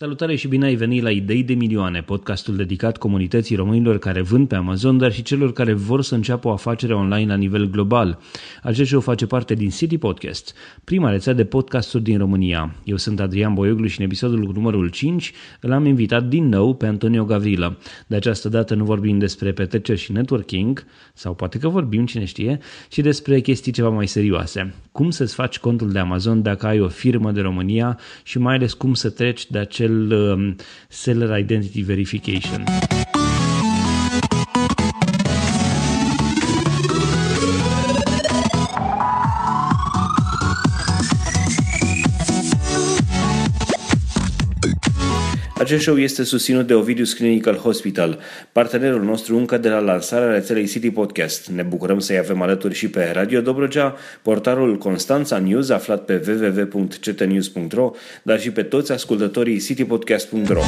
Salutare și bine ai venit la Idei de Milioane, podcastul dedicat comunității românilor care vând pe Amazon, dar și celor care vor să înceapă o afacere online la nivel global. Acest show face parte din City Podcast, prima rețea de podcasturi din România. Eu sunt Adrian Boioglu și în episodul numărul 5 îl am invitat din nou pe Antonio Gavrilă. De această dată nu vorbim despre petreceri și networking, sau poate că vorbim, cine știe, ci despre chestii ceva mai serioase. Cum să-ți faci contul de Amazon dacă ai o firmă de România și mai ales cum să treci de acel acel um, seller identity verification. Acest show este susținut de Ovidius Clinical Hospital, partenerul nostru încă de la lansarea rețelei City Podcast. Ne bucurăm să-i avem alături și pe Radio Dobrogea, portarul Constanța News aflat pe www.ctnews.ro, dar și pe toți ascultătorii citypodcast.ro.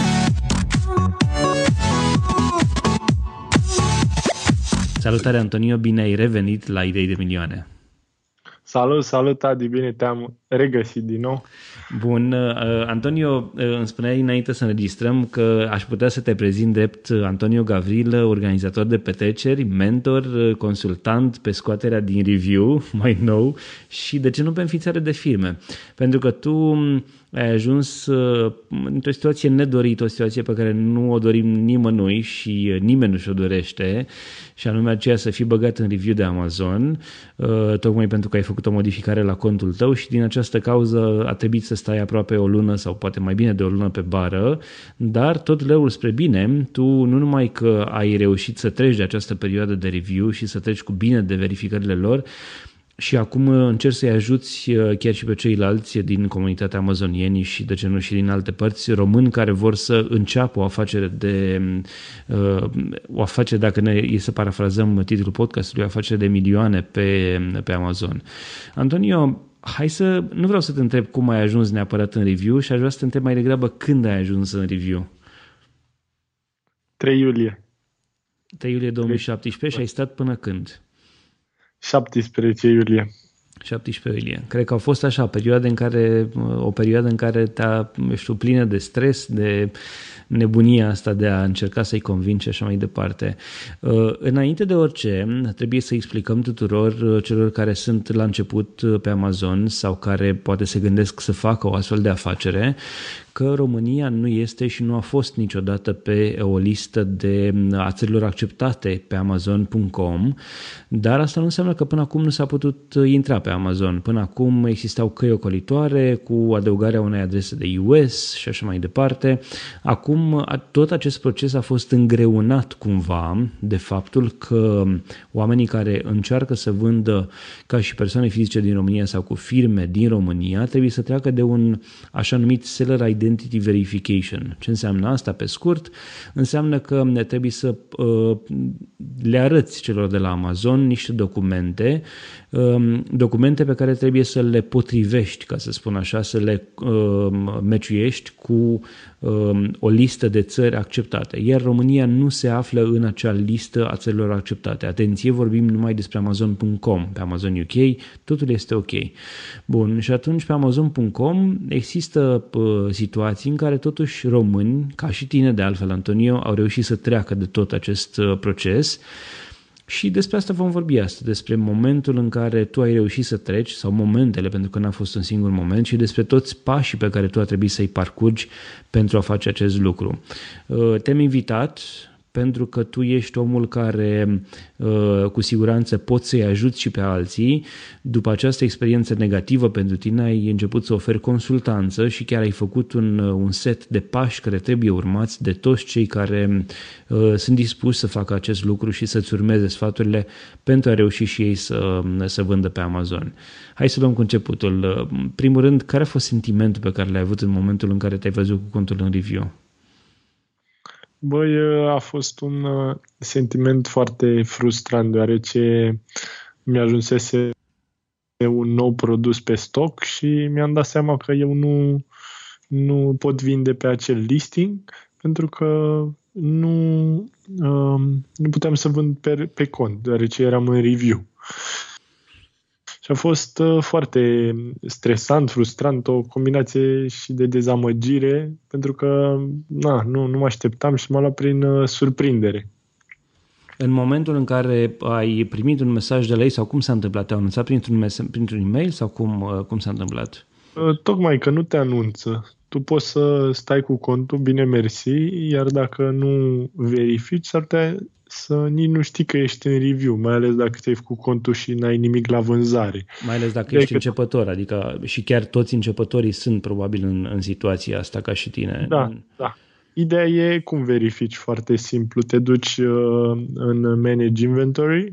Salutare Antonio, bine ai revenit la Idei de Milioane. Salut, salut Adi, bine te-am regăsit din nou. Bun, uh, Antonio, uh, îmi spuneai înainte să înregistrăm că aș putea să te prezint drept Antonio Gavril, organizator de petreceri, mentor, uh, consultant pe scoaterea din review mai nou și de ce nu pe înființare de firme. Pentru că tu ai ajuns uh, într-o situație nedorită, o situație pe care nu o dorim nimănui și uh, nimeni nu și-o dorește, și anume aceea să fii băgat în review de Amazon, uh, tocmai pentru că ai făcut o modificare la contul tău și din această cauză a trebuit să stai aproape o lună sau poate mai bine de o lună pe bară, dar tot leul spre bine, tu nu numai că ai reușit să treci de această perioadă de review și să treci cu bine de verificările lor, și acum uh, încerc să-i ajuți uh, chiar și pe ceilalți din comunitatea amazonienii și de ce nu și din alte părți români care vor să înceapă o afacere de uh, o afacere, dacă ne e să parafrazăm titlul podcastului, o afacere de milioane pe, pe Amazon. Antonio, hai să, nu vreau să te întreb cum ai ajuns neapărat în review și aș vrea să te întreb mai degrabă când ai ajuns în review. 3 iulie. 3 iulie 2017 3. și ai stat până când? 17 iulie. 17 iulie. Cred că au fost așa perioade în care, o perioadă în care te-a, știu, plină de stres, de nebunia asta de a încerca să-i convinge și așa mai departe. Uh, înainte de orice, trebuie să explicăm tuturor uh, celor care sunt la început uh, pe Amazon sau care poate se gândesc să facă o astfel de afacere, că România nu este și nu a fost niciodată pe o listă de a țărilor acceptate pe Amazon.com, dar asta nu înseamnă că până acum nu s-a putut intra pe Amazon. Până acum existau căi ocolitoare cu adăugarea unei adrese de US și așa mai departe. Acum tot acest proces a fost îngreunat cumva de faptul că oamenii care încearcă să vândă ca și persoane fizice din România sau cu firme din România trebuie să treacă de un așa numit seller identity Identity Verification. Ce înseamnă asta pe scurt? Înseamnă că ne trebuie să uh, le arăți celor de la Amazon niște documente, uh, documente pe care trebuie să le potrivești, ca să spun așa, să le uh, meciuiești cu Um, o listă de țări acceptate, iar România nu se află în acea listă a țărilor acceptate. Atenție, vorbim numai despre Amazon.com. Pe Amazon UK totul este ok. Bun, și atunci pe Amazon.com există uh, situații în care totuși români, ca și tine de altfel, Antonio, au reușit să treacă de tot acest uh, proces și despre asta vom vorbi astăzi, despre momentul în care tu ai reușit să treci, sau momentele, pentru că n-a fost un singur moment, și despre toți pașii pe care tu a trebuit să-i parcurgi pentru a face acest lucru. Uh, te-am invitat pentru că tu ești omul care uh, cu siguranță poți să-i ajuți și pe alții. După această experiență negativă pentru tine ai început să oferi consultanță și chiar ai făcut un, uh, un set de pași care trebuie urmați de toți cei care uh, sunt dispuși să facă acest lucru și să-ți urmeze sfaturile pentru a reuși și ei să, să vândă pe Amazon. Hai să luăm cu începutul. Primul rând, care a fost sentimentul pe care l-ai avut în momentul în care te-ai văzut cu contul în review? Băi, a fost un uh, sentiment foarte frustrant, deoarece mi-ajunsese un nou produs pe stoc și mi-am dat seama că eu nu, nu pot vinde pe acel listing pentru că nu, um, nu puteam să vând pe, pe cont, deoarece eram în review. Și Și a fost uh, foarte stresant, frustrant, o combinație și de dezamăgire, pentru că na, nu, nu mă așteptam și m-a luat prin uh, surprindere. În momentul în care ai primit un mesaj de la ei sau cum s-a întâmplat? Te-au anunțat printr-un, mes- printr-un e-mail sau cum, uh, cum s-a întâmplat? Uh, tocmai că nu te anunță. Tu poți să stai cu contul, bine mersi, iar dacă nu verifici, s-ar putea să nici nu știi că ești în review, mai ales dacă ți-ai făcut contul și n-ai nimic la vânzare. Mai ales dacă de ești că... începător, adică și chiar toți începătorii sunt probabil în, în situația asta ca și tine. Da, da. Ideea e cum verifici foarte simplu. Te duci uh, în Manage Inventory, uh,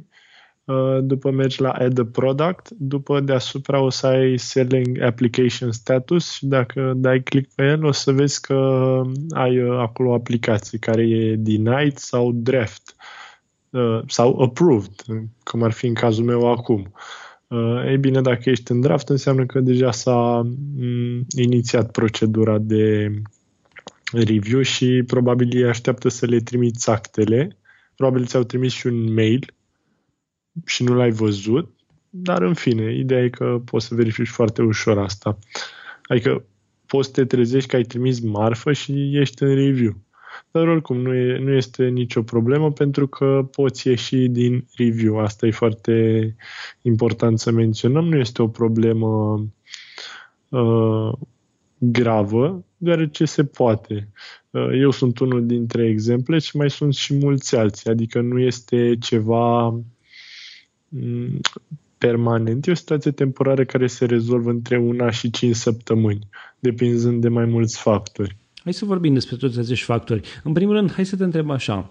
după mergi la Add a Product, după deasupra o să ai Selling Application Status și dacă dai click pe el o să vezi că ai uh, acolo o aplicație care e denied sau draft uh, sau approved, cum ar fi în cazul meu acum. Uh, ei bine, dacă ești în draft, înseamnă că deja s-a mm, inițiat procedura de review și probabil ei așteaptă să le trimiți actele. Probabil ți-au trimis și un mail și nu l-ai văzut, dar în fine, ideea e că poți să verifici foarte ușor asta. Adică poți să te trezești că ai trimis marfă și ești în review. Dar oricum nu, e, nu este nicio problemă pentru că poți ieși din review. Asta e foarte important să menționăm. Nu este o problemă uh, gravă, deoarece se poate. Uh, eu sunt unul dintre exemple și mai sunt și mulți alții, adică nu este ceva mm, permanent, e o situație temporară care se rezolvă între una și cinci săptămâni, depinzând de mai mulți factori. Hai să vorbim despre toți acești factori. În primul rând, hai să te întreb așa.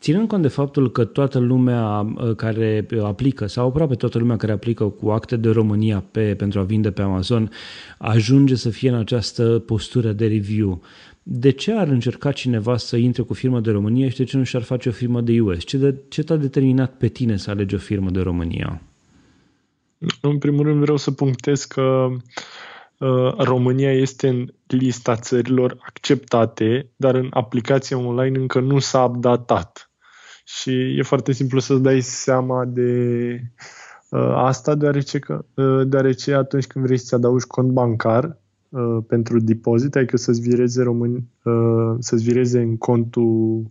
Ținând cont de faptul că toată lumea uh, care aplică, sau aproape toată lumea care aplică cu acte de România pe, pentru a vinde pe Amazon, ajunge să fie în această postură de review, de ce ar încerca cineva să intre cu firmă de România și de ce nu și-ar face o firmă de US? Ce, de, ce t-a determinat pe tine să alegi o firmă de România? În primul rând vreau să punctez că uh, România este în lista țărilor acceptate, dar în aplicația online încă nu s-a updatat și e foarte simplu să-ți dai seama de uh, asta, deoarece, că, uh, deoarece atunci când vrei să-ți adaugi cont bancar uh, pentru depozit, adică să-ți vireze, român, uh, să-ți vireze în contul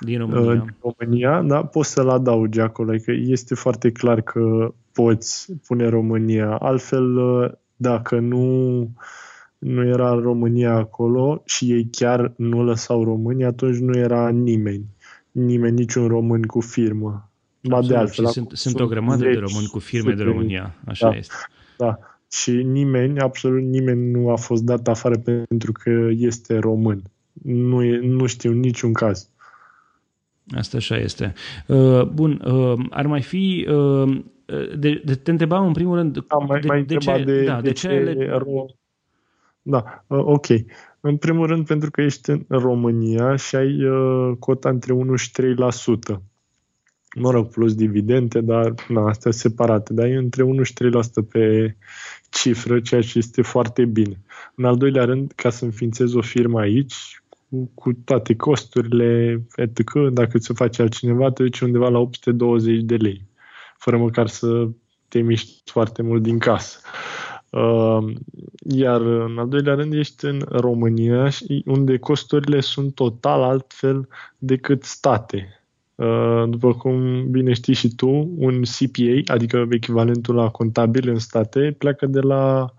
din România, uh, din România da, poți să-l adaugi acolo, adică este foarte clar că poți pune România. Altfel, uh, dacă nu nu era România acolo și ei chiar nu lăsau România, atunci nu era nimeni. Nimeni, niciun român cu firmă. Ba de altfel, sunt, sunt o grămadă de români cu firme de România, așa da, este. Da, și nimeni, absolut nimeni nu a fost dat afară pentru că este român. Nu, e, nu știu niciun caz. Asta așa este. Uh, bun, uh, ar mai fi... Uh, de, de, te întrebam în primul rând... Da, mai, de, mai de, ce, de, da, de, de ce... ce Da, uh, ok. În primul rând pentru că ești în România și ai uh, cota între 1 și 3%. Mă rog, plus dividende, dar na, astea separate. Dar e între 1 și 3% pe cifră, ceea ce este foarte bine. În al doilea rând, ca să înființezi o firmă aici, cu, cu toate costurile, etc., dacă ți-o face altcineva, te duci undeva la 820 de lei, fără măcar să te miști foarte mult din casă. Uh, iar în al doilea rând ești în România unde costurile sunt total altfel decât state. Uh, după cum bine știi și tu, un CPA, adică echivalentul la contabil în state, pleacă de la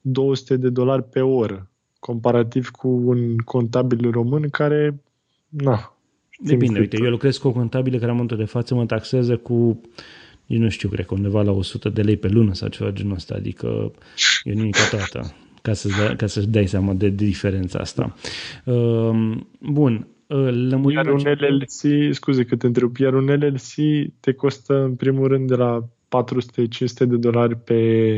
200 de dolari pe oră, comparativ cu un contabil român care, na, Depinde, uite, eu lucrez cu o contabilă care în momentul de față mă taxează cu nici nu știu, cred că undeva la 100 de lei pe lună sau ceva genul ăsta, adică e nimic toată, ca, să-ți dai, ca să-și dai seama de, de diferența asta. Uh, bun, uh, lămurim... Iar un LLC, scuze că te întreb, iar un LLC te costă în primul rând de la 400-500 de dolari pe,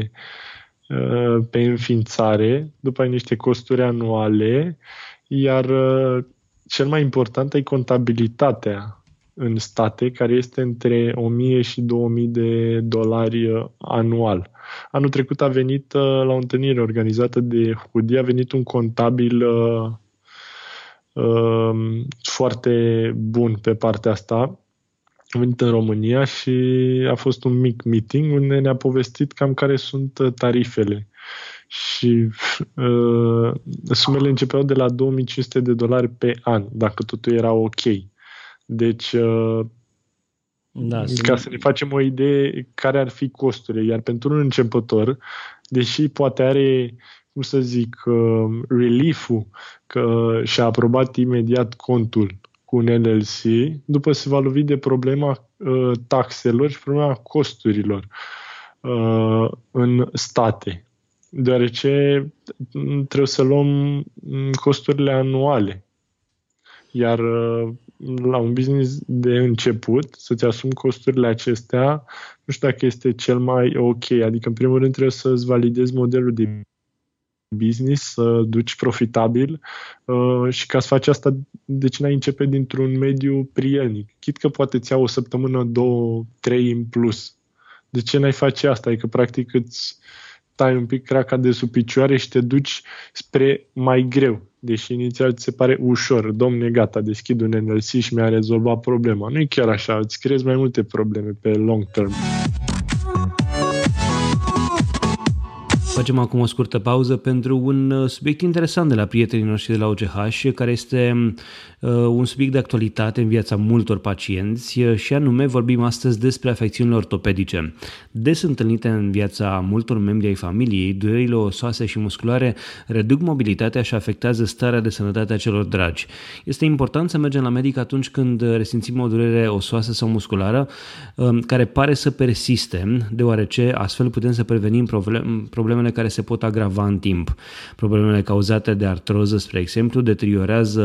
uh, pe înființare, după ai niște costuri anuale, iar uh, cel mai important e contabilitatea în state, care este între 1000 și 2000 de dolari uh, anual. Anul trecut a venit uh, la o întâlnire organizată de Hudi, a venit un contabil uh, uh, foarte bun pe partea asta am venit în România și a fost un mic meeting unde ne-a povestit cam care sunt uh, tarifele. Și uh, sumele începeau de la 2500 de dolari pe an, dacă totul era ok. Deci, uh, da, ca să ne facem o idee care ar fi costurile. Iar pentru un începător, deși poate are, cum să zic, uh, relief-ul că și-a aprobat imediat contul cu un LLC, după se va lovi de problema uh, taxelor și problema costurilor uh, în state. Deoarece trebuie să luăm mm, costurile anuale. Iar uh, la un business de început, să-ți asumi costurile acestea, nu știu dacă este cel mai ok. Adică, în primul rând, trebuie să-ți validezi modelul de business, să duci profitabil uh, și ca să faci asta, de ce n-ai începe dintr-un mediu prielnic? Chit că poate ți o săptămână, două, trei în plus. De ce n-ai face asta? Adică, practic, îți tai un pic craca de sub picioare și te duci spre mai greu. Deși inițial ți se pare ușor. Domne, gata, deschid un NLC și mi-a rezolvat problema. Nu e chiar așa, îți creezi mai multe probleme pe long term. Facem acum o scurtă pauză pentru un uh, subiect interesant de la prietenii noștri de la OCH, care este uh, un subiect de actualitate în viața multor pacienți uh, și anume vorbim astăzi despre afecțiunile ortopedice. Des întâlnite în viața multor membri ai familiei, durerile osoase și musculare reduc mobilitatea și afectează starea de sănătate a celor dragi. Este important să mergem la medic atunci când resimțim o durere osoasă sau musculară care pare să persiste, deoarece astfel putem să prevenim problemele problemele care se pot agrava în timp. Problemele cauzate de artroză, spre exemplu, deteriorează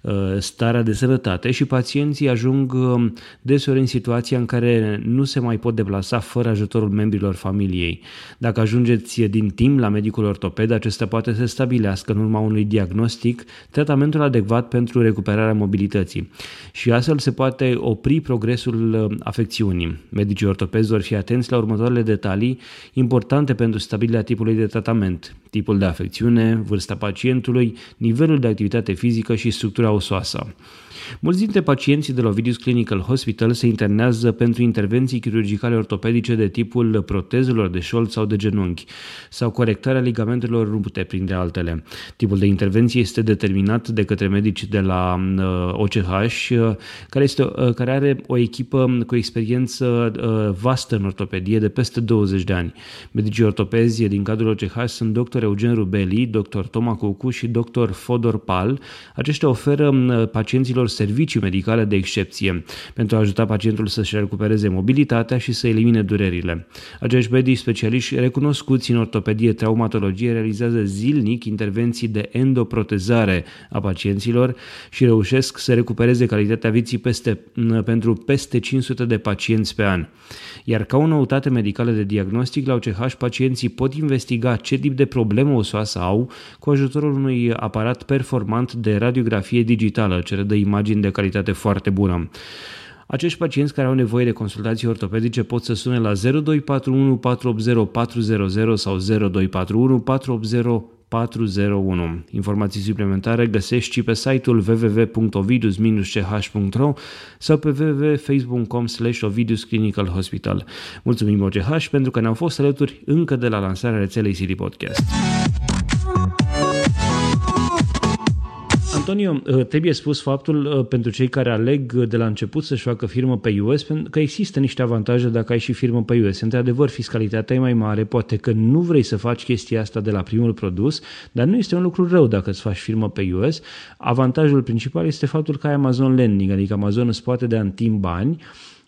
uh, starea de sănătate și pacienții ajung uh, deseori în situația în care nu se mai pot deplasa fără ajutorul membrilor familiei. Dacă ajungeți din timp la medicul ortoped, acesta poate să stabilească în urma unui diagnostic tratamentul adecvat pentru recuperarea mobilității și astfel se poate opri progresul uh, afecțiunii. Medicii ortopezi vor fi atenți la următoarele detalii importante pentru stabilitatea stabilirea tipului de tratament, tipul de afecțiune, vârsta pacientului, nivelul de activitate fizică și structura osoasă. Mulți dintre pacienții de la Ovidius Clinical Hospital se internează pentru intervenții chirurgicale ortopedice de tipul protezelor de șold sau de genunchi sau corectarea ligamentelor rupte, printre altele. Tipul de intervenție este determinat de către medici de la OCH, uh, care, este, uh, care are o echipă cu experiență uh, vastă în ortopedie de peste 20 de ani. Medicii ortopezi din cadrul OCH sunt dr. Eugen Rubeli, dr. Toma Cucu și dr. Fodor Pal. Aceștia oferă pacienților servicii medicale de excepție pentru a ajuta pacientul să-și recupereze mobilitatea și să elimine durerile. Acești medici specialiști recunoscuți în ortopedie traumatologie realizează zilnic intervenții de endoprotezare a pacienților și reușesc să recupereze calitatea vieții peste, pentru peste 500 de pacienți pe an. Iar ca o noutate medicală de diagnostic, la OCH pacienții pot investiga ce tip de problemă osoasă au cu ajutorul unui aparat performant de radiografie digitală ce redă imagini imagini de calitate foarte bună. Acești pacienți care au nevoie de consultații ortopedice pot să sune la 0241 480 400 sau 0241 480 401. Informații suplimentare găsești și pe site-ul www.ovidus-ch.ro sau pe www.facebook.com slash Ovidus Clinical Hospital. Mulțumim OCH pentru că ne-au fost alături încă de la lansarea rețelei City Podcast. Antonio, uh, trebuie spus faptul uh, pentru cei care aleg de la început să-și facă firmă pe US, că există niște avantaje dacă ai și firmă pe US. Într-adevăr, fiscalitatea e mai mare, poate că nu vrei să faci chestia asta de la primul produs, dar nu este un lucru rău dacă îți faci firmă pe US. Avantajul principal este faptul că ai Amazon Lending, adică Amazon îți poate de în timp bani,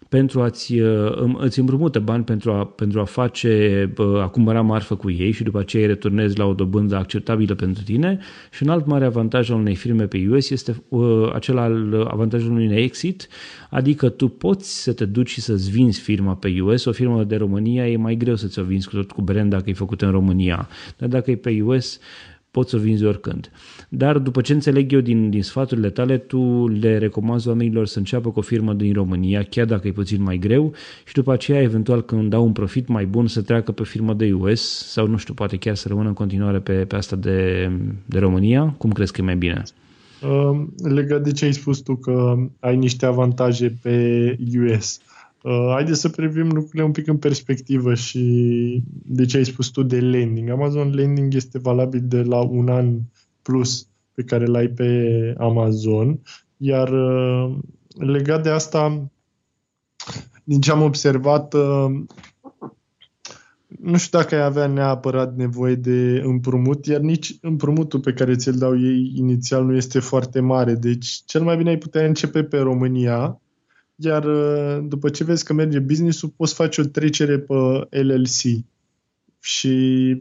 pentru a-ți uh, îți împrumută bani pentru a, pentru a face, a cumpăra marfă cu ei și după aceea îi returnezi la o dobândă acceptabilă pentru tine. Și un alt mare avantaj al unei firme pe US este uh, acela al avantajului unui exit, adică tu poți să te duci și să-ți vinzi firma pe US, o firmă de România e mai greu să ți-o vinzi cu tot cu brand dacă e făcută în România, dar dacă e pe US poți să o vinzi oricând. Dar după ce înțeleg eu din, din sfaturile tale, tu le recomanzi oamenilor să înceapă cu o firmă din România, chiar dacă e puțin mai greu, și după aceea, eventual, când dau un profit mai bun, să treacă pe firmă de US sau, nu știu, poate chiar să rămână în continuare pe, pe asta de, de România. Cum crezi că e mai bine? Uh, legat de ce ai spus tu că ai niște avantaje pe US. Uh, haideți să privim lucrurile un pic în perspectivă și de ce ai spus tu de landing. Amazon Landing este valabil de la un an plus pe care l-ai pe Amazon, iar uh, legat de asta, din ce am observat, uh, nu știu dacă ai avea neapărat nevoie de împrumut, iar nici împrumutul pe care ți-l dau ei inițial nu este foarte mare. Deci cel mai bine ai putea începe pe România, iar uh, după ce vezi că merge business-ul, poți face o trecere pe LLC. Și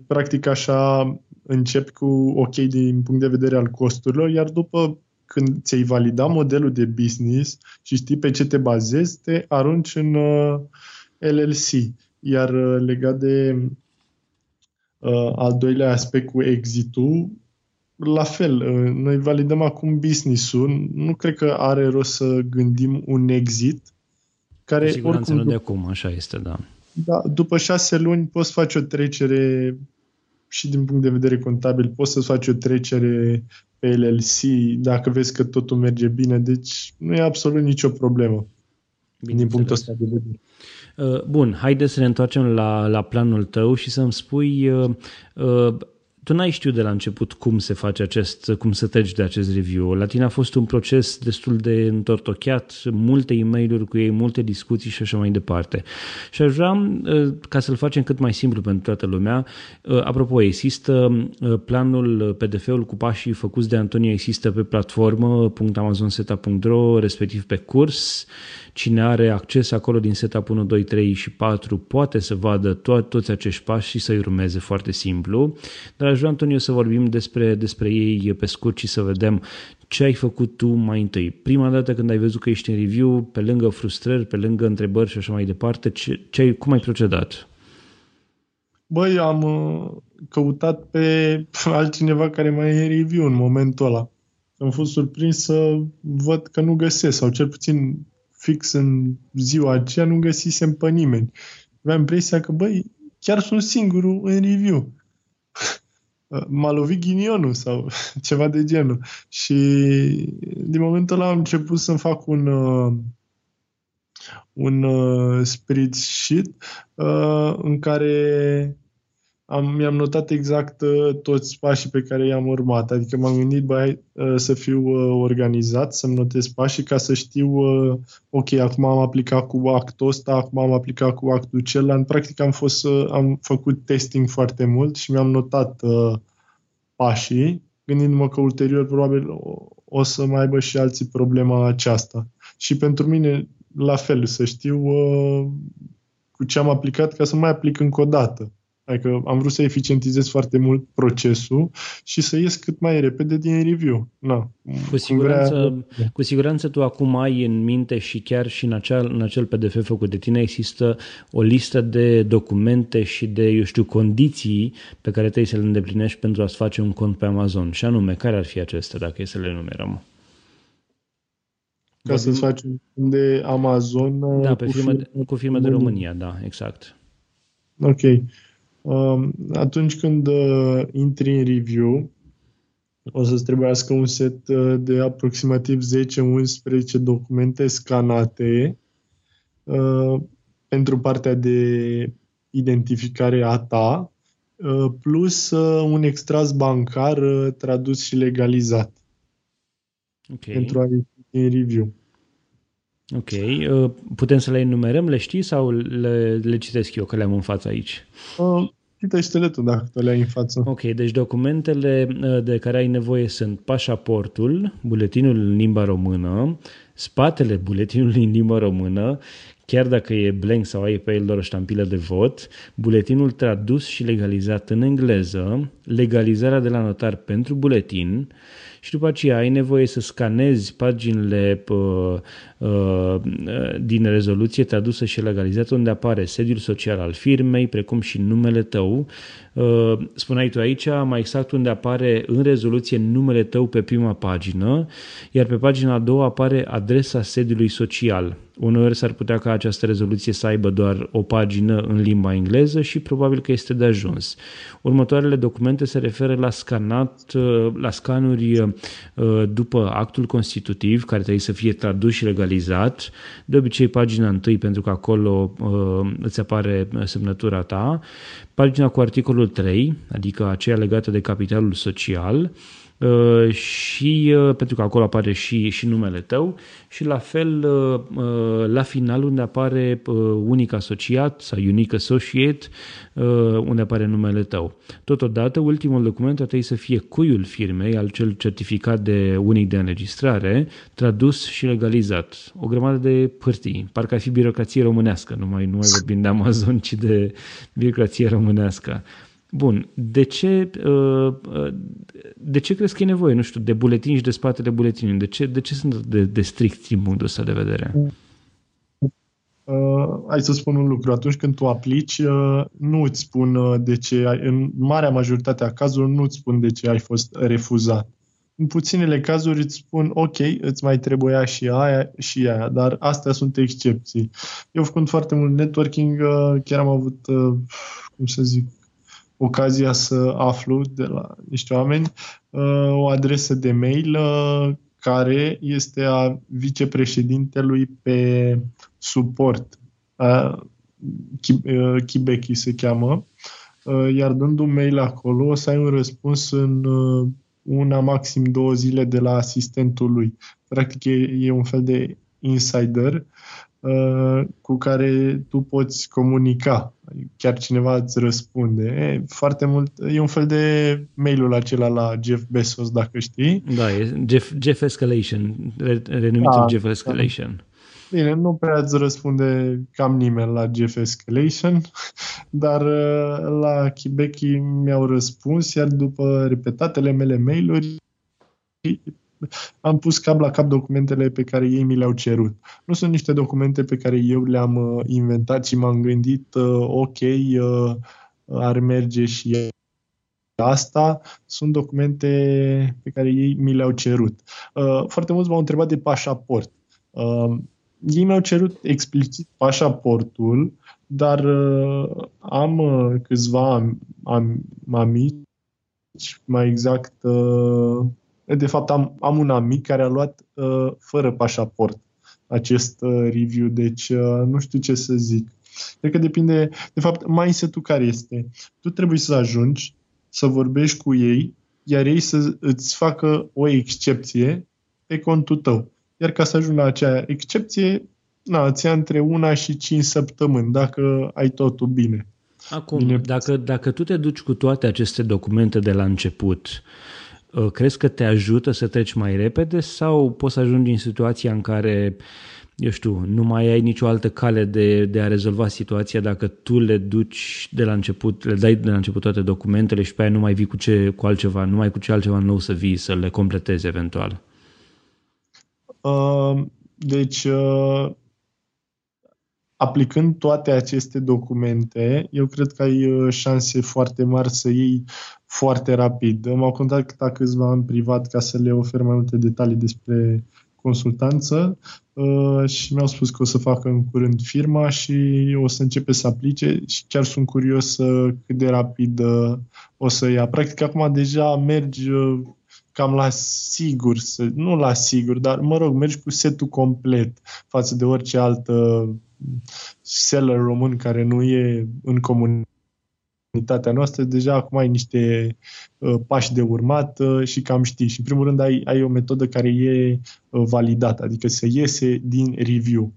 practic așa începi cu ok din punct de vedere al costurilor, iar după când ți-ai validat modelul de business și știi pe ce te bazezi, te arunci în uh, LLC. Iar uh, legat de uh, al doilea aspect cu exitul, la fel, uh, noi validăm acum business-ul, nu cred că are rost să gândim un exit, care cu siguranță oricum, nu de acum, așa este, da. Da, după șase luni poți face o trecere și din punct de vedere contabil, poți să faci o trecere pe LLC dacă vezi că totul merge bine, deci nu e absolut nicio problemă bine din punctul ăsta de vedere. Uh, bun, haideți să ne întoarcem la, la planul tău și să-mi spui uh, uh, tu n-ai știut de la început cum se face acest, cum să treci de acest review. La tine a fost un proces destul de întortocheat, multe e mail cu ei, multe discuții și așa mai departe. Și aș vrea, uh, ca să-l facem cât mai simplu pentru toată lumea, uh, apropo, există uh, planul PDF-ul cu pașii făcuți de Antonia, există pe platformă .amazonseta.ro, respectiv pe curs Cine are acces acolo din setup 1, 2, 3 și 4 poate să vadă to- toți acești pași și să-i urmeze foarte simplu. Dar aș vrea, Antonio, să vorbim despre, despre ei pe scurt și să vedem ce ai făcut tu mai întâi. Prima dată când ai văzut că ești în review, pe lângă frustrări, pe lângă întrebări și așa mai departe, ce, ce ai, cum ai procedat? Băi, am uh, căutat pe altcineva care mai e review în momentul ăla. Am fost surprins să văd că nu găsesc, sau cel puțin fix în ziua aceea nu găsisem pe nimeni. Aveam impresia că, băi, chiar sunt singurul în review. M-a lovit ghinionul sau ceva de genul. Și din momentul ăla am început să-mi fac un uh, un uh, spreadsheet uh, în care am, mi-am notat exact uh, toți pașii pe care i-am urmat. Adică m-am gândit bă, uh, să fiu uh, organizat, să-mi notez pașii ca să știu, uh, ok, acum am aplicat cu actul ăsta, acum am aplicat cu actul celălalt. Practic am, fost, uh, am făcut testing foarte mult și mi-am notat uh, pașii, gândindu-mă că ulterior probabil o, o să mai aibă și alții problema aceasta. Și pentru mine, la fel, să știu uh, cu ce am aplicat ca să mai aplic încă o dată. Adică am vrut să eficientizez foarte mult procesul și să ies cât mai repede din review. Na, cu, siguranță, vrea... cu siguranță tu acum ai în minte și chiar și în acel, în acel PDF făcut de tine există o listă de documente și de, eu știu, condiții pe care trebuie să le îndeplinești pentru a-ți face un cont pe Amazon. Și anume, care ar fi acestea, dacă e să le numerăm? Ca să-ți faci un de Amazon da, pe cu firmă, firmă, cu firmă de România, da, exact. Ok. Um, atunci când uh, intri în review, o să-ți trebuiască un set uh, de aproximativ 10-11 documente scanate uh, pentru partea de identificare a ta, plus un extras bancar tradus și legalizat okay. pentru a ieși în review. Ok. Putem să le enumerăm, le știi sau le, le citesc eu, că le am în față aici? Uh, Citește-le tu dacă le ai în față. Ok, deci documentele uh, de care ai nevoie sunt pașaportul, buletinul în limba română, spatele buletinului în limba română, chiar dacă e blank sau ai pe el doar o ștampilă de vot, buletinul tradus și legalizat în engleză, legalizarea de la notar pentru buletin, și după aceea ai nevoie să scanezi paginile uh, uh, din rezoluție tradusă și legalizată unde apare sediul social al firmei, precum și numele tău. Uh, spuneai tu aici, mai exact unde apare în rezoluție numele tău pe prima pagină, iar pe pagina a doua apare adresa sediului social Uneori s-ar putea ca această rezoluție să aibă doar o pagină în limba engleză și probabil că este de ajuns. Următoarele documente se referă la scanat, uh, la scanuri uh, după actul constitutiv, care trebuie să fie tradus și legalizat, de obicei pagina întâi, pentru că acolo uh, îți apare semnătura ta, pagina cu articolul 3, adică aceea legată de capitalul social, Uh, și uh, pentru că acolo apare și, și numele tău și la fel uh, la final unde apare unic asociat sau unique associate unde apare numele tău. Totodată, ultimul document ar trebui să fie cuiul firmei, al cel certificat de unic de înregistrare, tradus și legalizat. O grămadă de hârtii. Parcă ar fi birocrație românească, nu mai, nu mai vorbim de Amazon, ci de birocrație românească. Bun, de ce, uh, uh, de ce crezi că e nevoie, nu știu, de buletini și de spatele buletinului? De ce, de ce sunt de, de strict din punctul ăsta de vedere? Uh, hai să spun un lucru. Atunci când tu aplici, uh, nu îți spun uh, de ce ai, în marea majoritate a cazurilor nu îți spun de ce ai fost refuzat. În puținele cazuri îți spun, ok, îți mai trebuia și aia și aia, dar astea sunt excepții. Eu făcând foarte mult networking, uh, chiar am avut, uh, cum să zic, ocazia să aflu de la niște oameni uh, o adresă de mail uh, care este a vicepreședintelui pe suport. Kibeki se cheamă. Iar dând un mail acolo, o să ai un răspuns în una, maxim două zile de la asistentul lui. Practic e, e un fel de insider Uh, cu care tu poți comunica. Chiar cineva îți răspunde. E, foarte mult, e un fel de mailul acela la Jeff Bezos, dacă știi. Da, e Jeff, Jeff Escalation, renumitul da, Jeff Escalation. Da. Bine, nu prea îți răspunde cam nimeni la Jeff Escalation, dar uh, la Kibeki mi-au răspuns, iar după repetatele mele mail-uri, am pus cap la cap documentele pe care ei mi le-au cerut. Nu sunt niște documente pe care eu le-am uh, inventat și m-am gândit, uh, ok, uh, ar merge și asta. Sunt documente pe care ei mi le-au cerut. Uh, foarte mulți m-au întrebat de pașaport. Uh, ei mi-au cerut explicit pașaportul, dar uh, am uh, câțiva am, am, amici, mai exact uh, de fapt, am, am un amic care a luat uh, fără pașaport acest uh, review, deci uh, nu știu ce să zic. Cred că depinde, de fapt, mindset-ul care este. Tu trebuie să ajungi să vorbești cu ei, iar ei să îți facă o excepție pe contul tău. Iar ca să ajungi la acea excepție, na, îți ia între una și cinci săptămâni, dacă ai totul bine. Acum, bine. Dacă, dacă tu te duci cu toate aceste documente de la început, uh, Uh, crezi că te ajută să treci mai repede sau poți să ajungi în situația în care, eu știu, nu mai ai nicio altă cale de, de a rezolva situația dacă tu le duci de la început, le dai de la început toate documentele și pe aia nu mai vii cu, ce, cu altceva, nu mai cu ce altceva nou să vii, să le completezi eventual? Uh, deci, uh, aplicând toate aceste documente, eu cred că ai uh, șanse foarte mari să iei foarte rapid. M-au contactat câțiva în privat ca să le ofer mai multe detalii despre consultanță uh, și mi-au spus că o să facă în curând firma și o să începe să aplice și chiar sunt curios uh, cât de rapid o să ia. Practic acum deja mergi cam la sigur, să, nu la sigur, dar mă rog, mergi cu setul complet față de orice altă seller român care nu e în comunitatea noastră, deja acum ai niște uh, pași de urmat uh, și cam știi. Și în primul rând ai, ai o metodă care e uh, validată, adică se iese din review.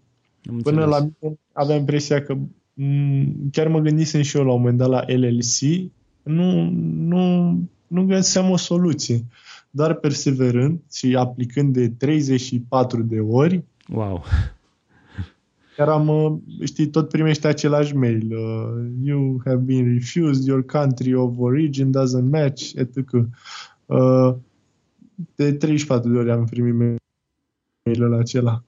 Până la mine aveam impresia că m- mm, chiar mă gândisem și eu la un moment dat la LLC, nu, nu, nu găseam o soluție. Dar perseverând și aplicând de 34 de ori, wow Chiar am, uh, știi, tot primești același mail. Uh, you have been refused, your country of origin doesn't match, etc. Uh, de 34 de ori am primit mailul acela.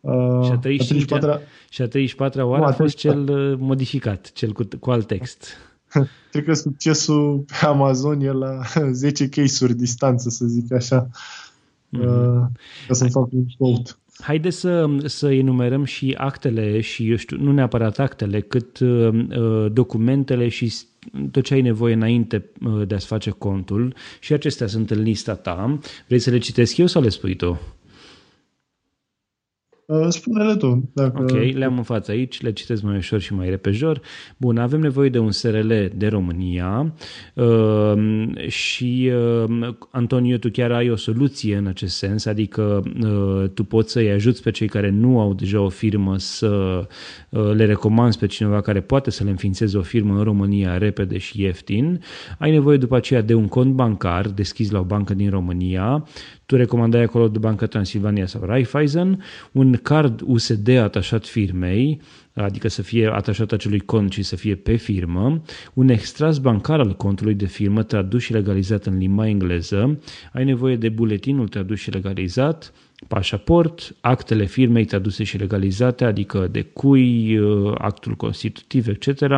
Uh, și a 35 a, și a 34 oară a fost cel uh, modificat, cel cu, cu alt text. Cred că succesul pe Amazon e la 10 case-uri distanță, să zic așa, mm-hmm. uh, ca să-mi fac un quote. Haideți să, să enumerăm și actele și, eu știu, nu neapărat actele, cât uh, uh documentele și tot ce ai nevoie înainte uh, de a-ți face contul și acestea sunt în lista ta. Vrei să le citesc eu sau le spui tu? Uh, spune-le tu. Dacă... Ok, le-am în față aici, le citesc mai ușor și mai repejor. Bun, avem nevoie de un SRL de România uh, și uh, Antonio, tu chiar ai o soluție în acest sens, adică uh, tu poți să-i ajuți pe cei care nu au deja o firmă să uh, le recomanzi pe cineva care poate să le înființeze o firmă în România repede și ieftin. Ai nevoie după aceea de un cont bancar deschis la o bancă din România, tu recomandai acolo de Banca Transilvania sau Raiffeisen, un card USD atașat firmei, adică să fie atașat acelui cont și să fie pe firmă, un extras bancar al contului de firmă tradus și legalizat în limba engleză, ai nevoie de buletinul tradus și legalizat, pașaport, actele firmei traduse și legalizate, adică de cui, uh, actul constitutiv, etc.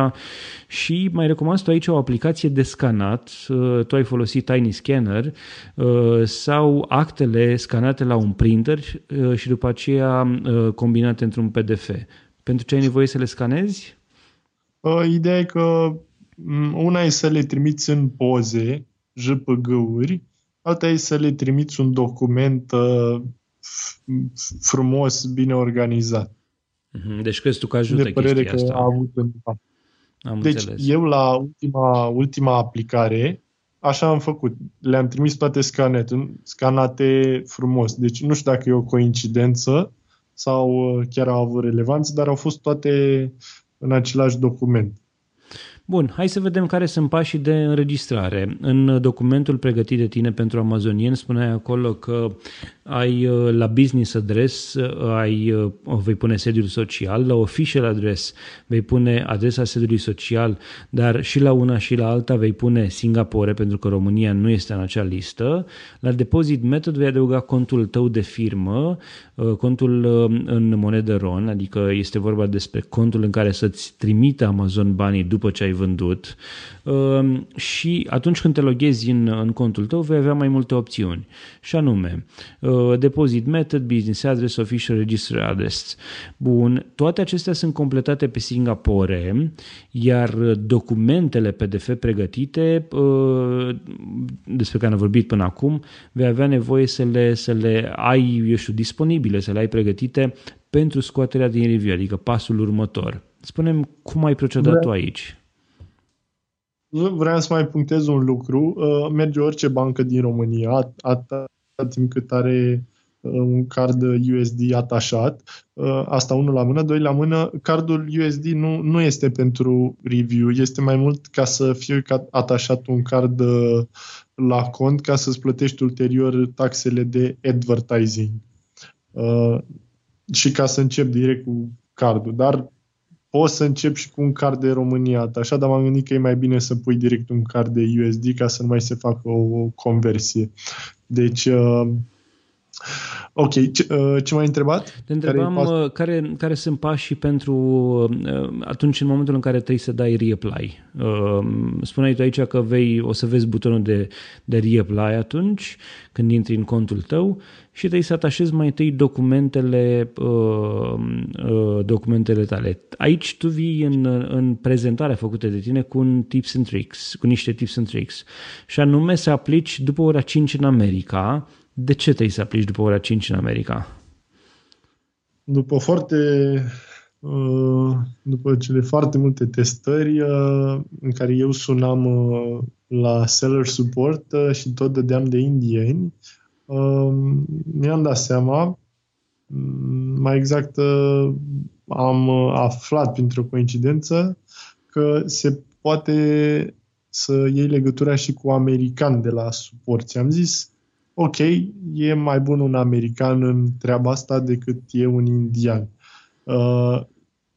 Și mai recomand tu aici o aplicație de scanat, uh, tu ai folosit Tiny Scanner uh, sau actele scanate la un printer și după aceea combinate într-un PDF. Pentru ce ai nevoie să le scanezi? Ideea e că mm, una e să le trimiți în poze, JPG-uri, alta e să le trimiți un document frumos, bine organizat. Mhm. Deci crezi tu că ajută de părere că asta? a avut un impact. Am deci înțeles. eu la ultima, ultima aplicare așa am făcut. Le-am trimis toate scanete, scanate frumos. Deci nu știu dacă e o coincidență sau uh, chiar au avut relevanță, dar au fost toate în același document. Bun, hai să vedem care sunt pașii de înregistrare. În documentul pregătit de tine pentru amazonien spuneai acolo că ai uh, la business address uh, ai, uh, vei pune sediul social, la official address vei pune adresa sediului social, dar și la una și la alta vei pune Singapore pentru că România nu este în acea listă. La deposit method vei adăuga contul tău de firmă, contul în monedă RON, adică este vorba despre contul în care să-ți trimită Amazon banii după ce ai vândut și atunci când te loghezi în, în contul tău vei avea mai multe opțiuni și anume Uh, deposit method, business address, official register address. Bun, toate acestea sunt completate pe Singapore, iar documentele PDF pregătite, uh, despre care am vorbit până acum, vei avea nevoie să le, să le ai, eu știu, disponibile, să le ai pregătite pentru scoaterea din review, adică pasul următor. Spunem cum ai procedat tu aici. Vreau să mai punctez un lucru. Uh, merge orice bancă din România, atâta timp cât are uh, un card USD atașat. Uh, asta unul la mână. Doi la mână, cardul USD nu, nu este pentru review, este mai mult ca să fie atașat un card uh, la cont ca să-ți plătești ulterior taxele de advertising. Și ca să încep direct cu cardul. Dar poți să încep și cu un card de România așa, dar m-am gândit că e mai bine să pui direct un card de USD ca să nu mai se facă o, o conversie. Deci, uh, ok, ce, uh, ce m-ai întrebat? Te întrebam care, uh, care, care sunt pașii pentru uh, atunci în momentul în care trebuie să dai reapply. Uh, spuneai tu aici că vei, o să vezi butonul de, de reapply atunci când intri în contul tău și trebuie să atașezi mai întâi documentele, uh, uh, documentele tale. Aici tu vii în, în prezentarea făcută de tine cu un tips and tricks, cu niște tips and tricks. Și anume să aplici după ora 5 în America. De ce trebuie să aplici după ora 5 în America? După foarte uh, după cele foarte multe testări uh, în care eu sunam uh, la seller support și tot dădeam de indieni, mi-am dat seama, mm, mai exact am aflat printr-o coincidență că se poate să iei legătura și cu american de la suport. Am zis, ok, e mai bun un american în treaba asta decât e un indian. Uh,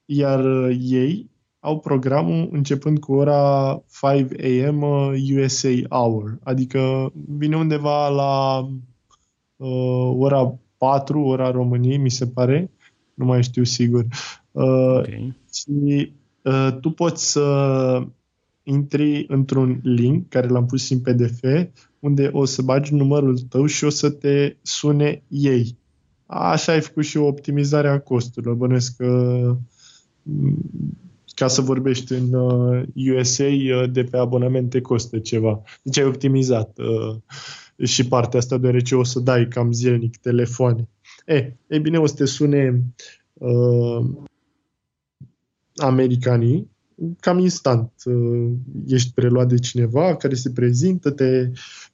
iar ei au programul începând cu ora 5 a.m. USA hour, adică vine undeva la uh, ora 4, ora României, mi se pare, nu mai știu sigur. Uh, okay. Și uh, tu poți să intri într-un link care l-am pus în PDF, unde o să bagi numărul tău și o să te sune ei. așa ai făcut și o optimizare a costurilor. Bănuiesc că ca să vorbești în USA de pe abonamente costă ceva. Deci ai optimizat și partea asta, deoarece o să dai cam zilnic telefoane. E, e bine, o să te sune uh, americanii cam instant. Uh, ești preluat de cineva care se prezintă te,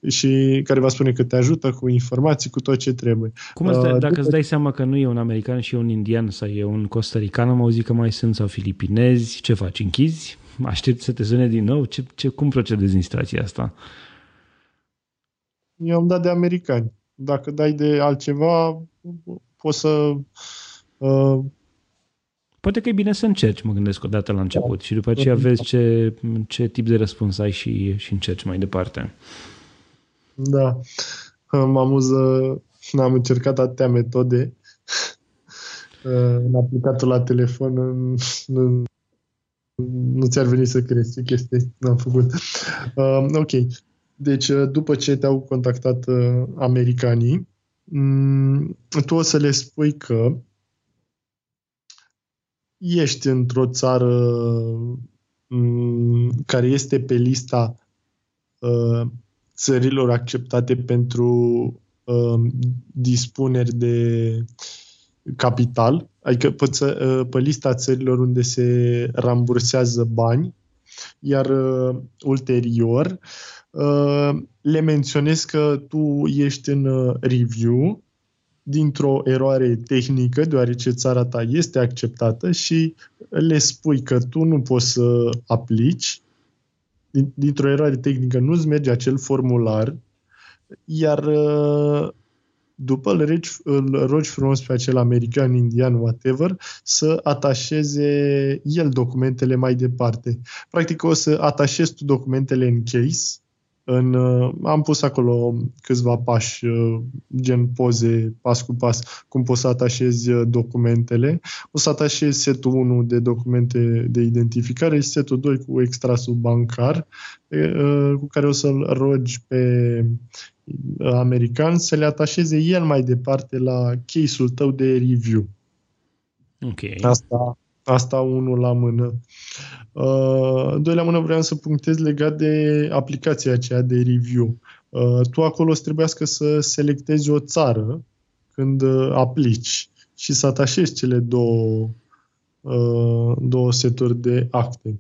și care va spune că te ajută cu informații, cu tot ce trebuie. Cum îți, uh, dacă după... îți dai seama că nu e un american și e un indian sau e un costarican, am auzit că mai sunt sau filipinezi, ce faci? Închizi? Aștepți să te sune din nou? Ce, ce, cum procedezi în situația asta? Eu am dat de americani. Dacă dai de altceva, poți să uh, Poate că e bine să încerci, mă gândesc o dată la început da. și după aceea vezi ce, ce tip de răspuns ai și, și încerci mai departe. Da. Mă amuză, am încercat atâtea metode în aplicatul la telefon, nu, nu ți-ar veni să crezi ce chestie am făcut. Uh, ok. Deci, după ce te-au contactat uh, americanii, um, tu o să le spui că ești într-o țară mm, care este pe lista uh, țărilor acceptate pentru uh, dispuneri de capital, adică pe, uh, pe lista țărilor unde se rambursează bani, iar uh, ulterior uh, le menționez că tu ești în uh, review dintr-o eroare tehnică, deoarece țara ta este acceptată și le spui că tu nu poți să aplici, dintr-o eroare tehnică nu-ți merge acel formular, iar uh, după îl rogi, îl rogi frumos pe acel american, indian, whatever, să atașeze el documentele mai departe. Practic o să atașezi tu documentele în case, în, uh, am pus acolo câțiva pași, uh, gen poze, pas cu pas, cum poți să atașezi uh, documentele. O să atașezi setul 1 de documente de identificare și setul 2 cu extrasul bancar, cu care o să-l rogi pe american să le atașeze el mai departe la case-ul tău de review. Okay. Asta, asta unul la mână. Uh, doi la mână vreau să punctez legat de aplicația aceea de review. Uh, tu acolo o să trebuiască să selectezi o țară când uh, aplici și să atașezi cele două, uh, două seturi de acte.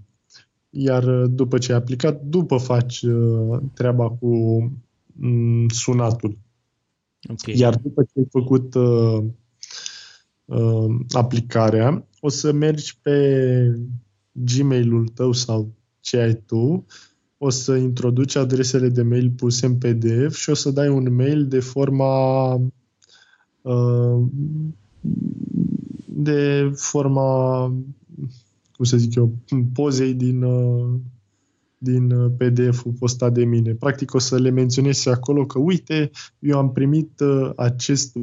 Iar uh, după ce ai aplicat, după faci uh, treaba cu um, sunatul. Okay. Iar după ce ai făcut uh, uh, aplicarea, o să mergi pe Gmail-ul tău sau ce ai tu, o să introduci adresele de mail puse în PDF și o să dai un mail de forma uh, de forma cum să zic eu, pozei din, uh, din uh, PDF-ul postat de mine. Practic o să le menționez acolo că, uite, eu am primit uh, acest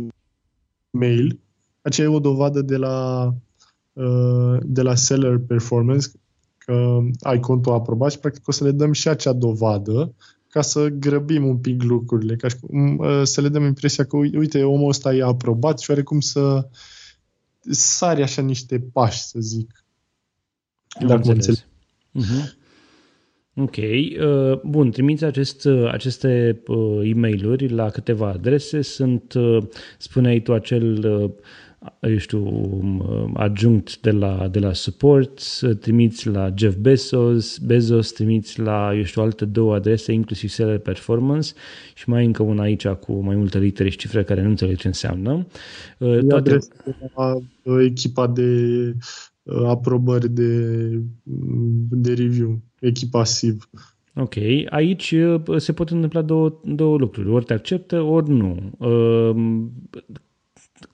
mail, aceea e o dovadă de la Uh, de la seller performance că ai contul aprobat și practic o să le dăm și acea dovadă ca să grăbim un pic lucrurile, ca uh, să le dăm impresia că, uite, omul ăsta e aprobat și oarecum să sari așa niște pași, să zic. Dacă înțeleg. Uh-huh. Ok. Uh, bun, trimiți acest, aceste e mail la câteva adrese. Sunt, spuneai tu, acel eu știu, um, adjunct de la, de la support, trimiți la Jeff Bezos, Bezos, trimiți la, eu știu, alte două adrese, inclusiv seller performance și mai încă una aici cu mai multe litere și cifre care nu înțeleg ce înseamnă. Uh, toate... la uh, echipa de uh, aprobări de, de review, echipa SIV. Ok, aici se pot întâmpla două, două lucruri, ori te acceptă, ori nu